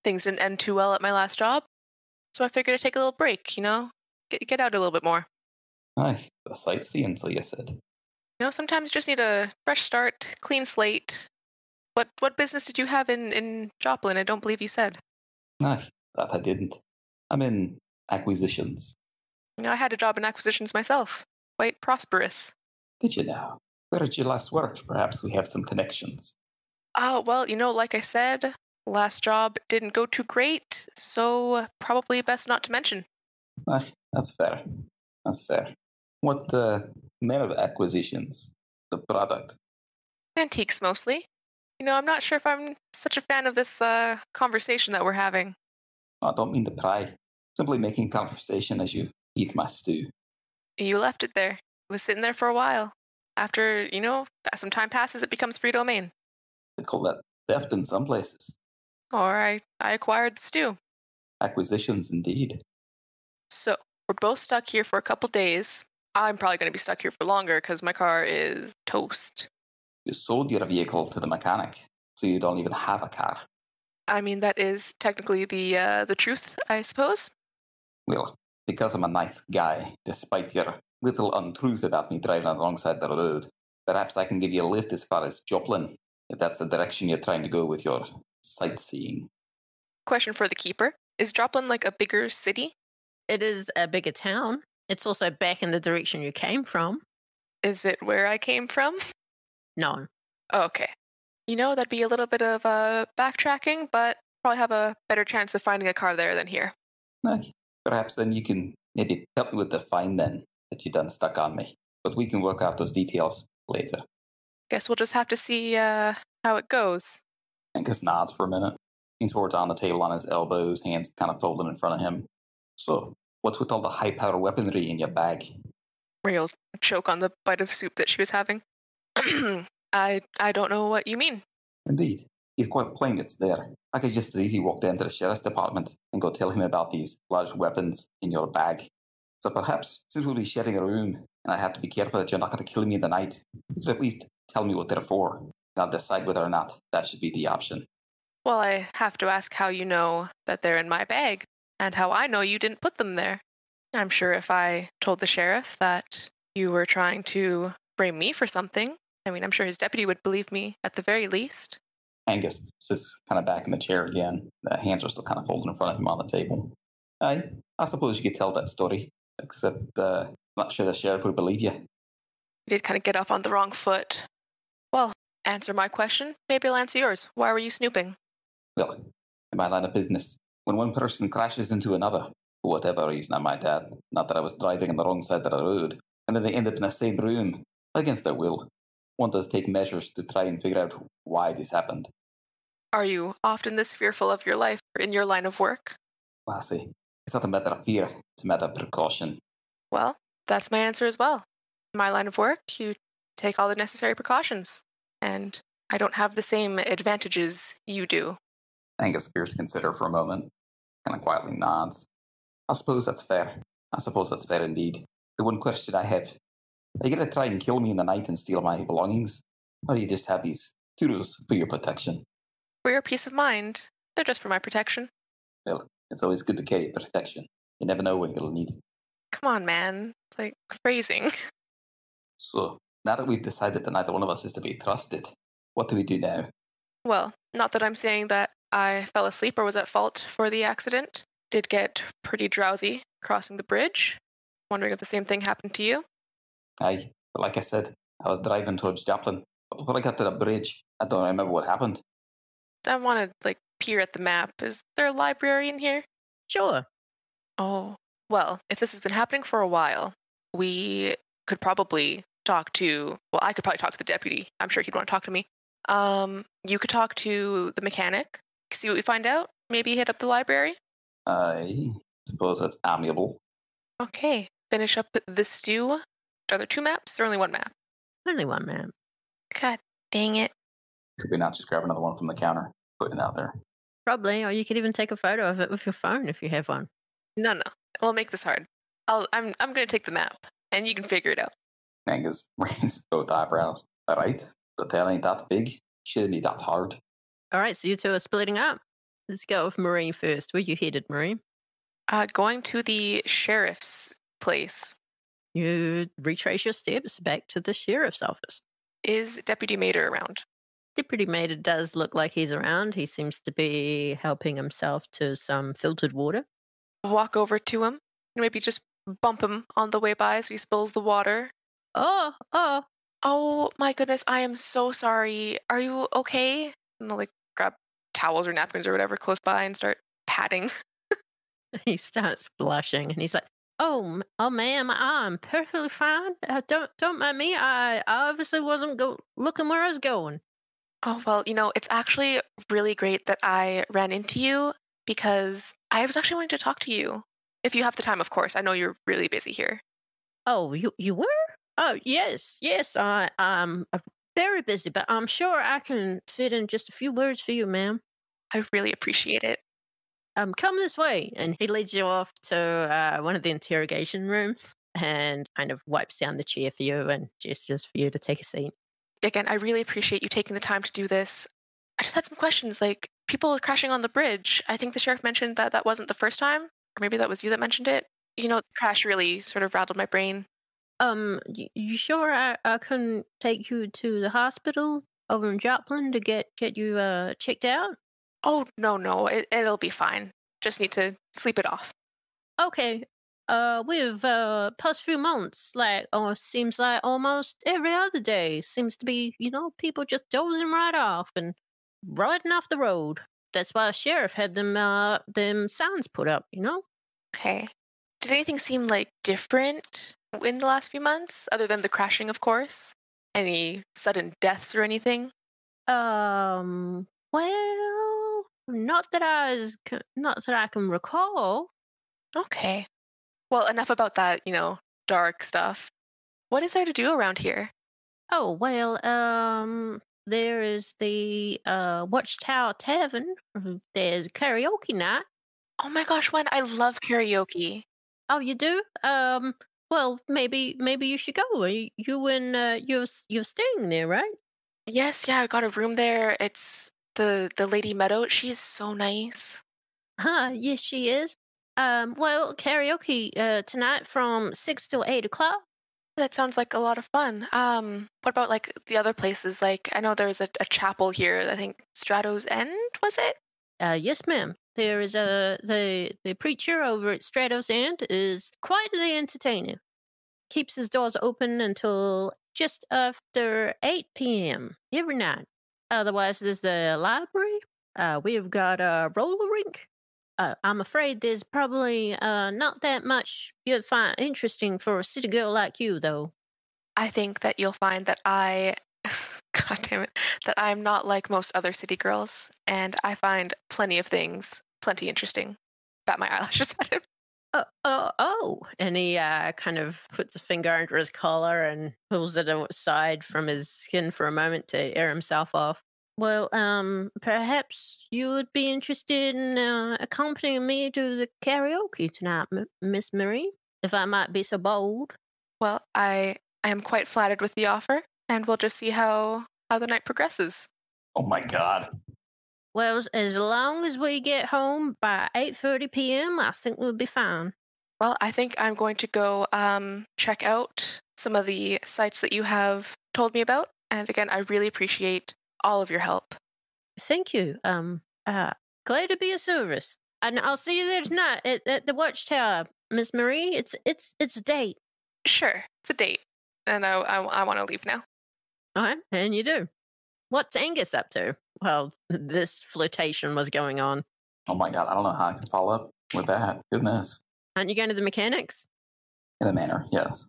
Things didn't end too well at my last job, so I figured I'd take a little break. You know, get get out a little bit more. Aye, a sightseeing, so you said. You know, sometimes you just need a fresh start, clean slate. What what business did you have in in Joplin? I don't believe you said. Aye, that I didn't. I'm in acquisitions. You know, I had a job in acquisitions myself. Quite prosperous. Did you now? Where did you last work? Perhaps we have some connections. Oh, well, you know, like I said, last job didn't go too great, so probably best not to mention. Ah, that's fair. That's fair. What uh, manner of acquisitions? The product? Antiques mostly. You know, I'm not sure if I'm such a fan of this uh, conversation that we're having. I don't mean to pry. Simply making conversation as you eat my stew. You left it there. It was sitting there for a while. After, you know, some time passes, it becomes free domain. They call that theft in some places. Or I, I acquired the stew. Acquisitions, indeed. So, we're both stuck here for a couple days. I'm probably going to be stuck here for longer because my car is toast. You sold your vehicle to the mechanic, so you don't even have a car. I mean, that is technically the uh, the truth, I suppose. Well, because I'm a nice guy, despite your little untruth about me driving alongside the road, perhaps I can give you a lift as far as Joplin, if that's the direction you're trying to go with your sightseeing. Question for the keeper Is Joplin like a bigger city? It is a bigger town. It's also back in the direction you came from. Is it where I came from? No. Oh, okay. You know, that'd be a little bit of uh, backtracking, but probably have a better chance of finding a car there than here. Aye. Perhaps then you can maybe help me with the fine then that you done stuck on me. But we can work out those details later. Guess we'll just have to see uh, how it goes. Angus nods for a minute. Leans forward on the table on his elbows, hands kind of folded in front of him. So, what's with all the high power weaponry in your bag? Real choke on the bite of soup that she was having. I I don't know what you mean. Indeed. He's quite plain it's there. I could just as easily walk down to the sheriff's department and go tell him about these large weapons in your bag. So perhaps, since we'll be sharing a room and I have to be careful that you're not going to kill me in the night, you could at least tell me what they're for. and I'll decide whether or not that should be the option. Well, I have to ask how you know that they're in my bag, and how I know you didn't put them there. I'm sure if I told the sheriff that you were trying to frame me for something, I mean, I'm sure his deputy would believe me at the very least. Angus sits kind of back in the chair again. The hands are still kind of folded in front of him on the table. I, I suppose you could tell that story, except uh, I'm not sure the sheriff would believe you. You did kind of get off on the wrong foot. Well, answer my question. Maybe I'll answer yours. Why were you snooping? Well, in my line of business, when one person crashes into another, for whatever reason I might add, not that I was driving on the wrong side of the road, and then they end up in the same room, against their will, one does take measures to try and figure out why this happened. Are you often this fearful of your life or in your line of work? Ah, Lassie, it's not a matter of fear, it's a matter of precaution. Well, that's my answer as well. In my line of work, you take all the necessary precautions, and I don't have the same advantages you do. Angus appears to consider for a moment, kind of quietly nods. I suppose that's fair. I suppose that's fair indeed. The one question I have are you going to try and kill me in the night and steal my belongings? Or do you just have these kudos for your protection? For your peace of mind, they're just for my protection. Well, it's always good to carry protection. You never know when you'll need it. Come on, man. It's like phrasing. So, now that we've decided that neither one of us is to be trusted, what do we do now? Well, not that I'm saying that I fell asleep or was at fault for the accident. Did get pretty drowsy crossing the bridge. Wondering if the same thing happened to you. Aye, but like I said, I was driving towards Joplin. But before I got to the bridge, I don't remember what happened. I want to like peer at the map. Is there a library in here? Sure. Oh, well, if this has been happening for a while, we could probably talk to. Well, I could probably talk to the deputy. I'm sure he'd want to talk to me. Um, you could talk to the mechanic. See what we find out. Maybe hit up the library. I suppose that's amiable. Okay, finish up the stew. Are there two maps or only one map? Only one map. God dang it. Could we not just grab another one from the counter, put it out there? Probably, or you could even take a photo of it with your phone if you have one. No, no. We'll make this hard. I'll, I'm, I'm going to take the map, and you can figure it out. Angus raised both eyebrows. All right, the tail ain't that big. Shouldn't be that hard. All right, so you two are splitting up. Let's go with Marie first. Where you headed, Marie? Uh, going to the sheriff's place. You retrace your steps back to the sheriff's office. Is Deputy Mater around? Deputy Mater does look like he's around. He seems to be helping himself to some filtered water. Walk over to him. Maybe just bump him on the way by so he spills the water. Oh, oh, Oh my goodness, I am so sorry. Are you okay? And I'll like grab towels or napkins or whatever close by and start patting. he starts blushing and he's like, "Oh, oh, ma'am, I'm perfectly fine. Uh, don't, don't mind me. I, I obviously wasn't go- looking where I was going." Oh, well, you know, it's actually really great that I ran into you because I was actually wanting to talk to you. If you have the time, of course. I know you're really busy here. Oh, you, you were? Oh, yes, yes. I, I'm uh, very busy, but I'm sure I can fit in just a few words for you, ma'am. I really appreciate it. Um, come this way. And he leads you off to uh, one of the interrogation rooms and kind of wipes down the chair for you and gestures for you to take a seat. Again, I really appreciate you taking the time to do this. I just had some questions like people crashing on the bridge. I think the sheriff mentioned that that wasn't the first time, or maybe that was you that mentioned it. You know, the crash really sort of rattled my brain. Um, you sure I, I can take you to the hospital over in Joplin to get get you uh checked out? Oh, no, no, it, it'll be fine. Just need to sleep it off. Okay. Uh, with uh past few months, like oh, seems like almost every other day seems to be, you know, people just dozing right off and riding off the road. That's why the sheriff had them uh them signs put up, you know. Okay. Did anything seem like different in the last few months, other than the crashing, of course? Any sudden deaths or anything? Um, well, not that I was, not that I can recall. Okay. Well, enough about that, you know, dark stuff. What is there to do around here? Oh well, um, there is the uh Watchtower Tavern. uh, There's karaoke night. Oh my gosh, when I love karaoke. Oh, you do? Um, Well, maybe maybe you should go. You, you and uh, you're you're staying there, right? Yes, yeah, I got a room there. It's the the Lady Meadow. She's so nice. Huh? Yes, she is. Um. Well, karaoke uh, tonight from six till eight o'clock. That sounds like a lot of fun. Um, what about like the other places? Like I know there's a, a chapel here. I think Strato's End was it? Uh, yes, ma'am. There is a the the preacher over at Stratos End is quite the entertainer. Keeps his doors open until just after eight p.m. every night. Otherwise, there's the library. Uh, we've got a roller rink. Uh, I'm afraid there's probably uh, not that much you'd find interesting for a city girl like you, though. I think that you'll find that I, God damn it, that I'm not like most other city girls, and I find plenty of things plenty interesting. Bat my eyelashes at him. Oh, oh, oh. And he uh, kind of puts a finger under his collar and pulls it aside from his skin for a moment to air himself off. Well, um, perhaps you would be interested in uh, accompanying me to the karaoke tonight, M- Miss Marie, if I might be so bold. Well, I I am quite flattered with the offer, and we'll just see how how the night progresses. Oh my god. Well, as- long as we get home by 8.30 p.m., I think we'll be fine. Well, I think I'm going to go um, check out some of the sites that you have told me about. And again, I really appreciate all of your help. Thank you. Um, uh, glad to be of service. And I'll see you there tonight at, at the Watchtower, Miss Marie. It's it's it's a date. Sure, it's a date, and I I, I want to leave now. All right, and you do. What's Angus up to? Well, this flirtation was going on. Oh my god. I don't know how I can follow up with that. Goodness. Aren't you going to the mechanics? In a manner, yes.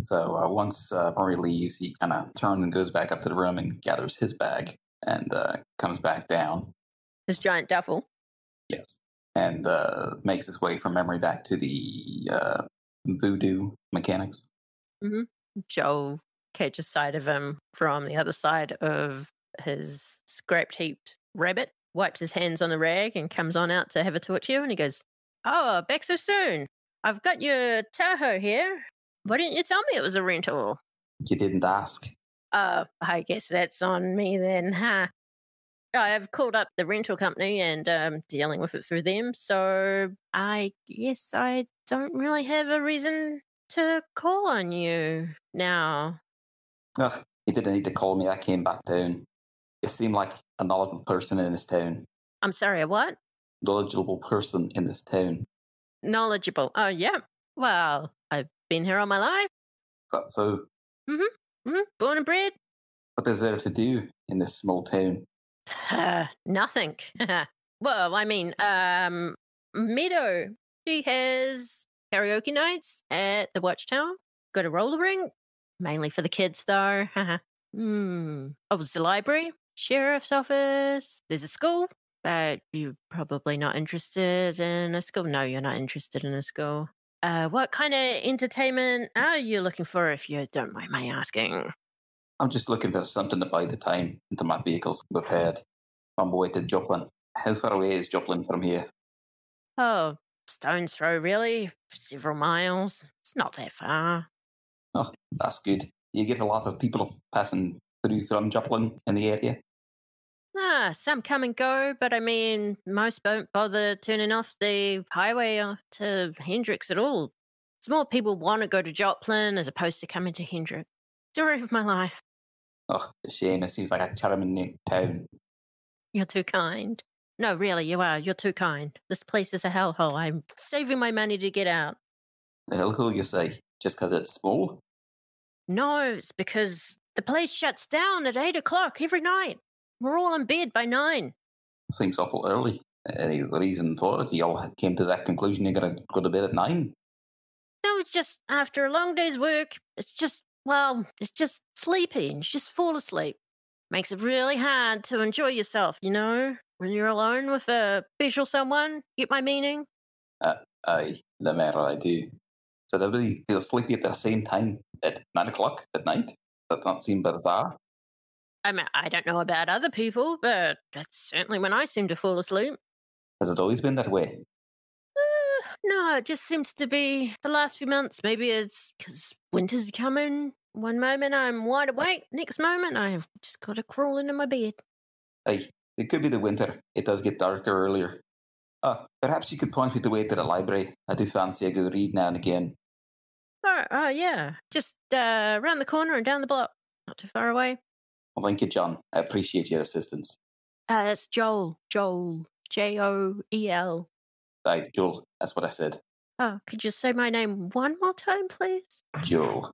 So uh, once uh, Marie leaves, he kind of turns and goes back up to the room and gathers his bag and uh, comes back down. His giant duffel. Yes. And uh, makes his way from memory back to the uh, voodoo mechanics. Joe catches sight of him from the other side of his scraped heaped rabbit, wipes his hands on the rag, and comes on out to have a talk to you. And he goes, Oh, back so soon. I've got your Tahoe here. Why didn't you tell me it was a rental? You didn't ask. Uh, I guess that's on me then, huh? I've called up the rental company and um, dealing with it through them, so I guess I don't really have a reason to call on you now. Ugh, you didn't need to call me. I came back down. You seem like a knowledgeable person in this town. I'm sorry, a what? Knowledgeable person in this town. Knowledgeable. Oh, yeah. Well, I've been here all my life. So, so hmm Born and bred. what is there to do in this small town? Uh, nothing. well, I mean, um, Meadow, she has karaoke nights at the Watchtower. Got a roller rink, mainly for the kids, though. hmm. Oh, there's the library, sheriff's office. There's a school, but you're probably not interested in a school. No, you're not interested in a school. Uh, what kind of entertainment are you looking for, if you don't mind my asking? I'm just looking for something to buy the time until my vehicle's repaired. On my way to Joplin. How far away is Joplin from here? Oh, stone's throw, really? Several miles. It's not that far. Oh, that's good. You get a lot of people passing through from Joplin in the area? Ah, some come and go, but I mean, most don't bother turning off the highway uh, to Hendrix at all. It's more people want to go to Joplin as opposed to coming to Hendrix. Story of my life. Oh, a shame. It seems like a charming town. You're too kind. No, really, you are. You're too kind. This place is a hellhole. I'm saving my money to get out. The hell who you say? Just 'cause it's small? No, it's because the place shuts down at eight o'clock every night. We're all in bed by nine. Seems awful early. Any reason for it? You all came to that conclusion you're going to go to bed at nine? No, it's just after a long day's work, it's just, well, it's just sleepy and you just fall asleep. Makes it really hard to enjoy yourself, you know, when you're alone with a special someone. Get my meaning? Uh, aye, the matter I do. So everybody feels sleepy at the same time at nine o'clock at night? That doesn't seem bizarre. I mean, I don't know about other people, but that's certainly when I seem to fall asleep. Has it always been that way? Uh, No, it just seems to be the last few months. Maybe it's because winter's coming. One moment I'm wide awake, next moment I've just got to crawl into my bed. Hey, it could be the winter. It does get darker earlier. Uh, perhaps you could point me the way to the library. I do fancy a good read now and again. Oh, oh yeah, just uh, around the corner and down the block. Not too far away. Well, thank you, John. I appreciate your assistance. Uh, it's Joel. Joel. J O E L. Right, Joel. That's what I said. Oh, could you say my name one more time, please? Joel.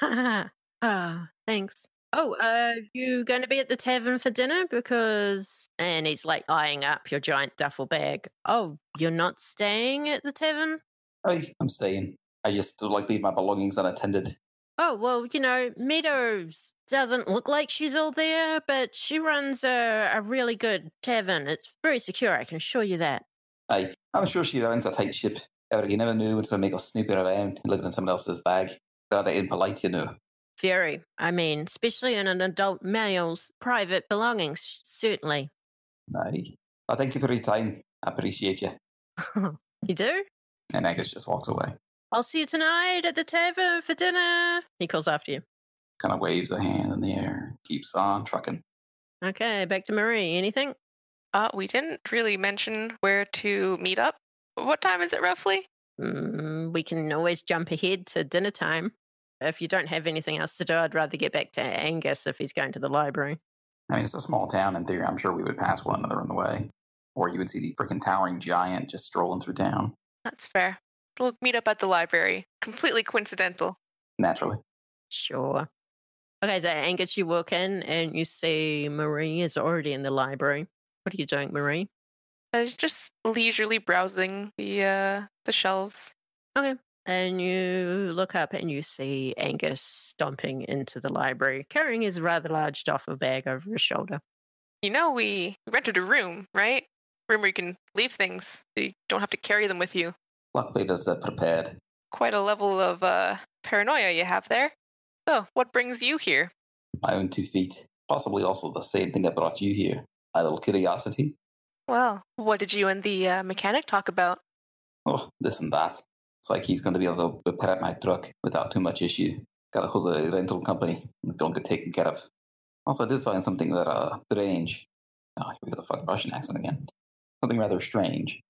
Ah, thanks. Oh, uh, you going to be at the tavern for dinner? Because, and he's like eyeing up your giant duffel bag. Oh, you're not staying at the tavern? Hey, I'm staying. I just don't like leave my belongings unattended. Oh, well, you know, Meadows doesn't look like she's all there, but she runs a, a really good tavern. It's very secure, I can assure you that. Aye, I'm sure she runs a tight ship. Ever, you never knew when someone make us snooping around and looking in someone else's bag. Glad I ain't polite, you know. Very. I mean, especially in an adult male's private belongings, certainly. Aye. Well, thank you for your time. I appreciate you. you do? And Angus just walks away. I'll see you tonight at the tavern for dinner. He calls after you. Kind of waves a hand in the air, keeps on trucking. Okay, back to Marie. Anything? Uh, we didn't really mention where to meet up. What time is it roughly? Mm, we can always jump ahead to dinner time. If you don't have anything else to do, I'd rather get back to Angus if he's going to the library. I mean, it's a small town in theory. I'm sure we would pass one another on the way. Or you would see the freaking towering giant just strolling through town. That's fair. We'll meet up at the library. Completely coincidental. Naturally. Sure. Okay, so Angus, you walk in and you see Marie is already in the library. What are you doing, Marie? I was just leisurely browsing the uh, the shelves. Okay. And you look up and you see Angus stomping into the library, carrying his rather large duffel bag over his shoulder. You know, we rented a room, right? Room where you can leave things. So you don't have to carry them with you. Luckily, does that prepared. Quite a level of uh, paranoia you have there. So, what brings you here? My own two feet. Possibly also the same thing that brought you here. A little curiosity. Well, what did you and the uh, mechanic talk about? Oh, this and that. It's like he's going to be able to repair my truck without too much issue. Got a hold of a rental company. Don't get taken care of. Also, I did find something rather uh, strange. Oh, here we go, the fucking Russian accent again. Something rather strange.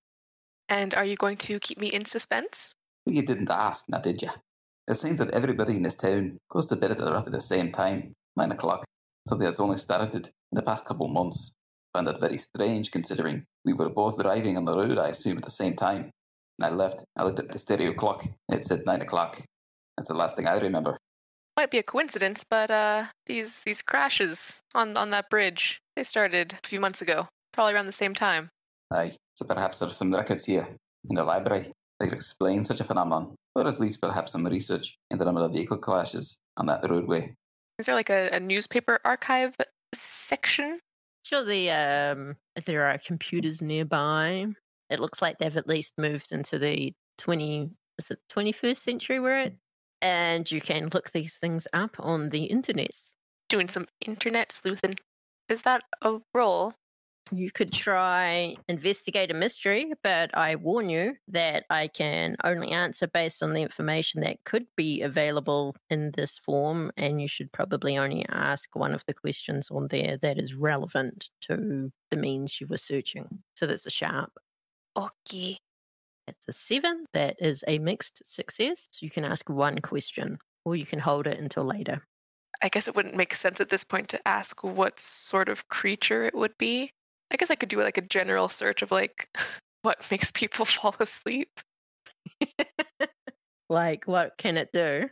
And are you going to keep me in suspense? You didn't ask, now did you? It seems that everybody in this town goes to bed at roughly the same time, 9 o'clock. Something that's only started in the past couple of months. Found that very strange considering we were both driving on the road, I assume, at the same time. And I left, I looked at the stereo clock, and it said 9 o'clock. That's the last thing I remember. Might be a coincidence, but uh, these these crashes on on that bridge they started a few months ago, probably around the same time. Aye, so perhaps there's some records here in the library that could explain such a phenomenon, or at least perhaps some research into the number of vehicle crashes on that roadway. Is there like a, a newspaper archive section? Sure, the um, there are computers nearby. It looks like they've at least moved into the twenty is it twenty first century we're at, and you can look these things up on the internet. Doing some internet sleuthing. Is that a roll? You could try investigate a mystery, but I warn you that I can only answer based on the information that could be available in this form, and you should probably only ask one of the questions on there that is relevant to the means you were searching. So that's a sharp. Okay. That's a seven. That is a mixed success. So You can ask one question, or you can hold it until later. I guess it wouldn't make sense at this point to ask what sort of creature it would be. I guess I could do like a general search of like what makes people fall asleep. like, what can it do?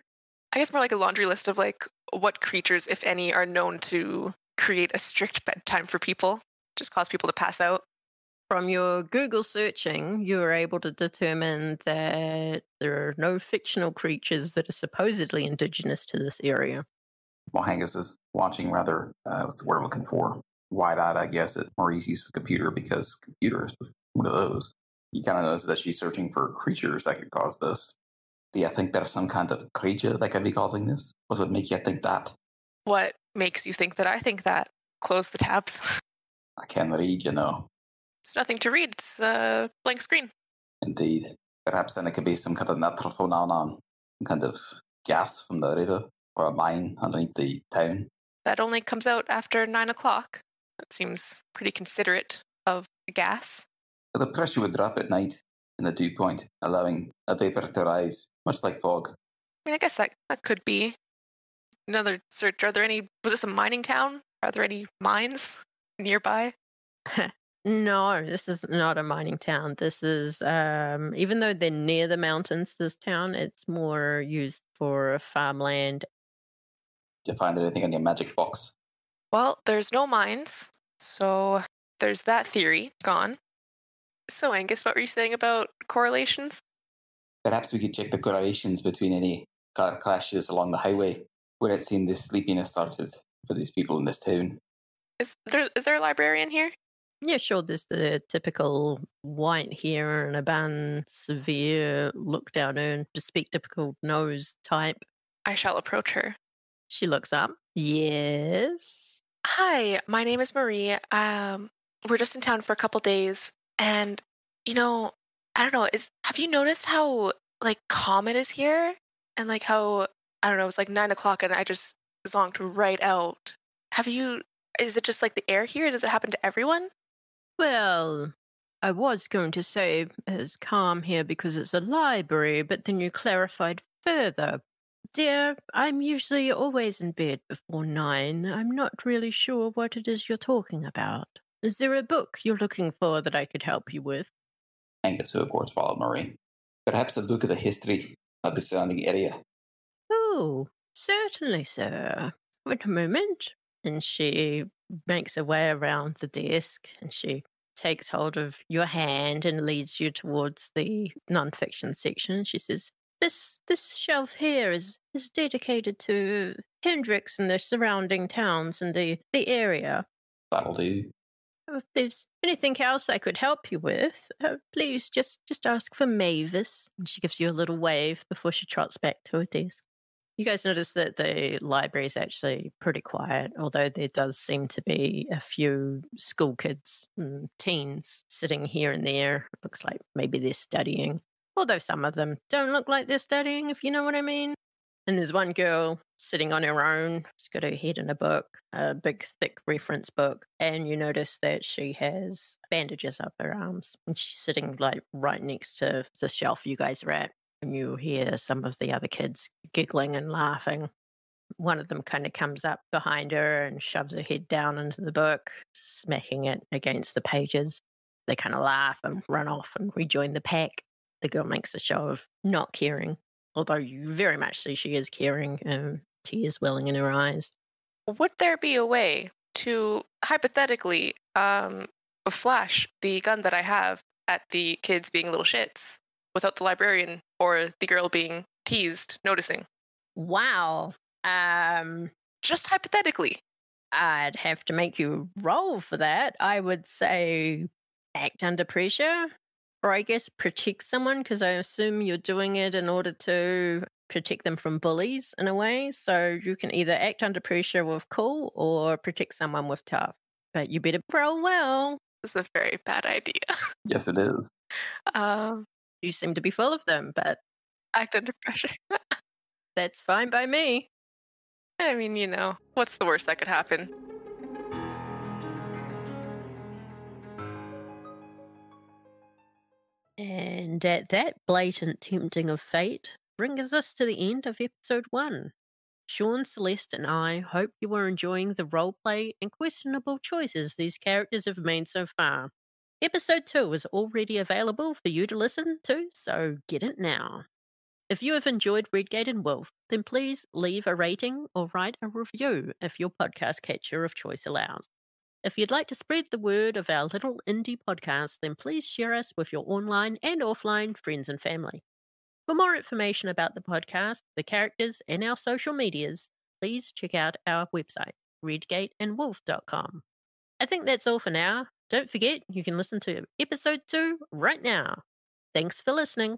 I guess more like a laundry list of like what creatures, if any, are known to create a strict bedtime for people, just cause people to pass out. From your Google searching, you were able to determine that there are no fictional creatures that are supposedly indigenous to this area. Well, Angus is watching rather, uh, what's the word I'm looking for? Wide eyed, I guess, at Marie's use of a computer because computers, one of those. You kind of notice that she's searching for creatures that could cause this. Do you think there's some kind of creature that could be causing this? What would make you think that? What makes you think that I think that? Close the tabs. I can't read, you know. There's nothing to read. It's a blank screen. Indeed. Perhaps then it could be some kind of natural phenomenon, some kind of gas from the river or a mine underneath the town. That only comes out after nine o'clock. That seems pretty considerate of gas. The pressure would drop at night in the dew point, allowing a vapor to rise, much like fog. I mean, I guess that, that could be another search. Are there any, was this a mining town? Are there any mines nearby? No, this is not a mining town. This is, um, even though they're near the mountains, this town, it's more used for farmland. Did you find anything in your magic box? Well, there's no mines, so there's that theory gone. So, Angus, what were you saying about correlations? Perhaps we could check the correlations between any car crashes along the highway where it seemed the sleepiness started for these people in this town. Is there is there a librarian here? Yeah, sure, there's the typical white hair and a bun, severe look down and bespectacled nose type. I shall approach her. She looks up. Yes. Hi, my name is Marie. Um, we're just in town for a couple days, and you know, I don't know. Is have you noticed how like calm it is here, and like how I don't know. It's like nine o'clock, and I just zonked right out. Have you? Is it just like the air here? Does it happen to everyone? Well, I was going to say it's calm here because it's a library, but then you clarified further. Dear, I'm usually always in bed before nine. I'm not really sure what it is you're talking about. Is there a book you're looking for that I could help you with? Angus, who of course followed Marie. Perhaps a look at the history of the surrounding area. Oh, certainly, sir. Wait a moment. And she makes her way around the desk and she takes hold of your hand and leads you towards the nonfiction section. She says, This this shelf here is, is dedicated to Hendrix and the surrounding towns and the, the area. That'll do. If there's anything else I could help you with, uh, please just just ask for Mavis. And she gives you a little wave before she trots back to her desk. You guys notice that the library is actually pretty quiet, although there does seem to be a few school kids and teens sitting here and there. It looks like maybe they're studying, although some of them don't look like they're studying, if you know what I mean. And there's one girl sitting on her own. She's got her head in a book, a big, thick reference book. And you notice that she has bandages up her arms. And she's sitting like right next to the shelf you guys are at. And you hear some of the other kids giggling and laughing. One of them kind of comes up behind her and shoves her head down into the book, smacking it against the pages. They kind of laugh and run off and rejoin the pack. The girl makes a show of not caring although you very much see she is caring, um, tears welling in her eyes. Would there be a way to hypothetically um, flash the gun that I have at the kids being little shits without the librarian or the girl being teased noticing? Wow. Um, Just hypothetically. I'd have to make you roll for that. I would say act under pressure, or I guess protect someone, because I assume you're doing it in order to protect them from bullies in a way. So you can either act under pressure with cool or protect someone with tough. But you better roll well. This is a very bad idea. Yes, it is. Um, You seem to be full of them, but act under pressure. that's fine by me. I mean, you know, what's the worst that could happen? And at that blatant tempting of fate brings us to the end of episode one. Sean, Celeste, and I hope you are enjoying the roleplay and questionable choices these characters have made so far. Episode 2 is already available for you to listen to, so get it now. If you have enjoyed Redgate and Wolf, then please leave a rating or write a review if your podcast catcher of choice allows. If you'd like to spread the word of our little indie podcast, then please share us with your online and offline friends and family. For more information about the podcast, the characters, and our social medias, please check out our website, redgateandwolf.com. I think that's all for now. Don't forget, you can listen to episode 2 right now. Thanks for listening.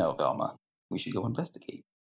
Know, Velma. We should go investigate.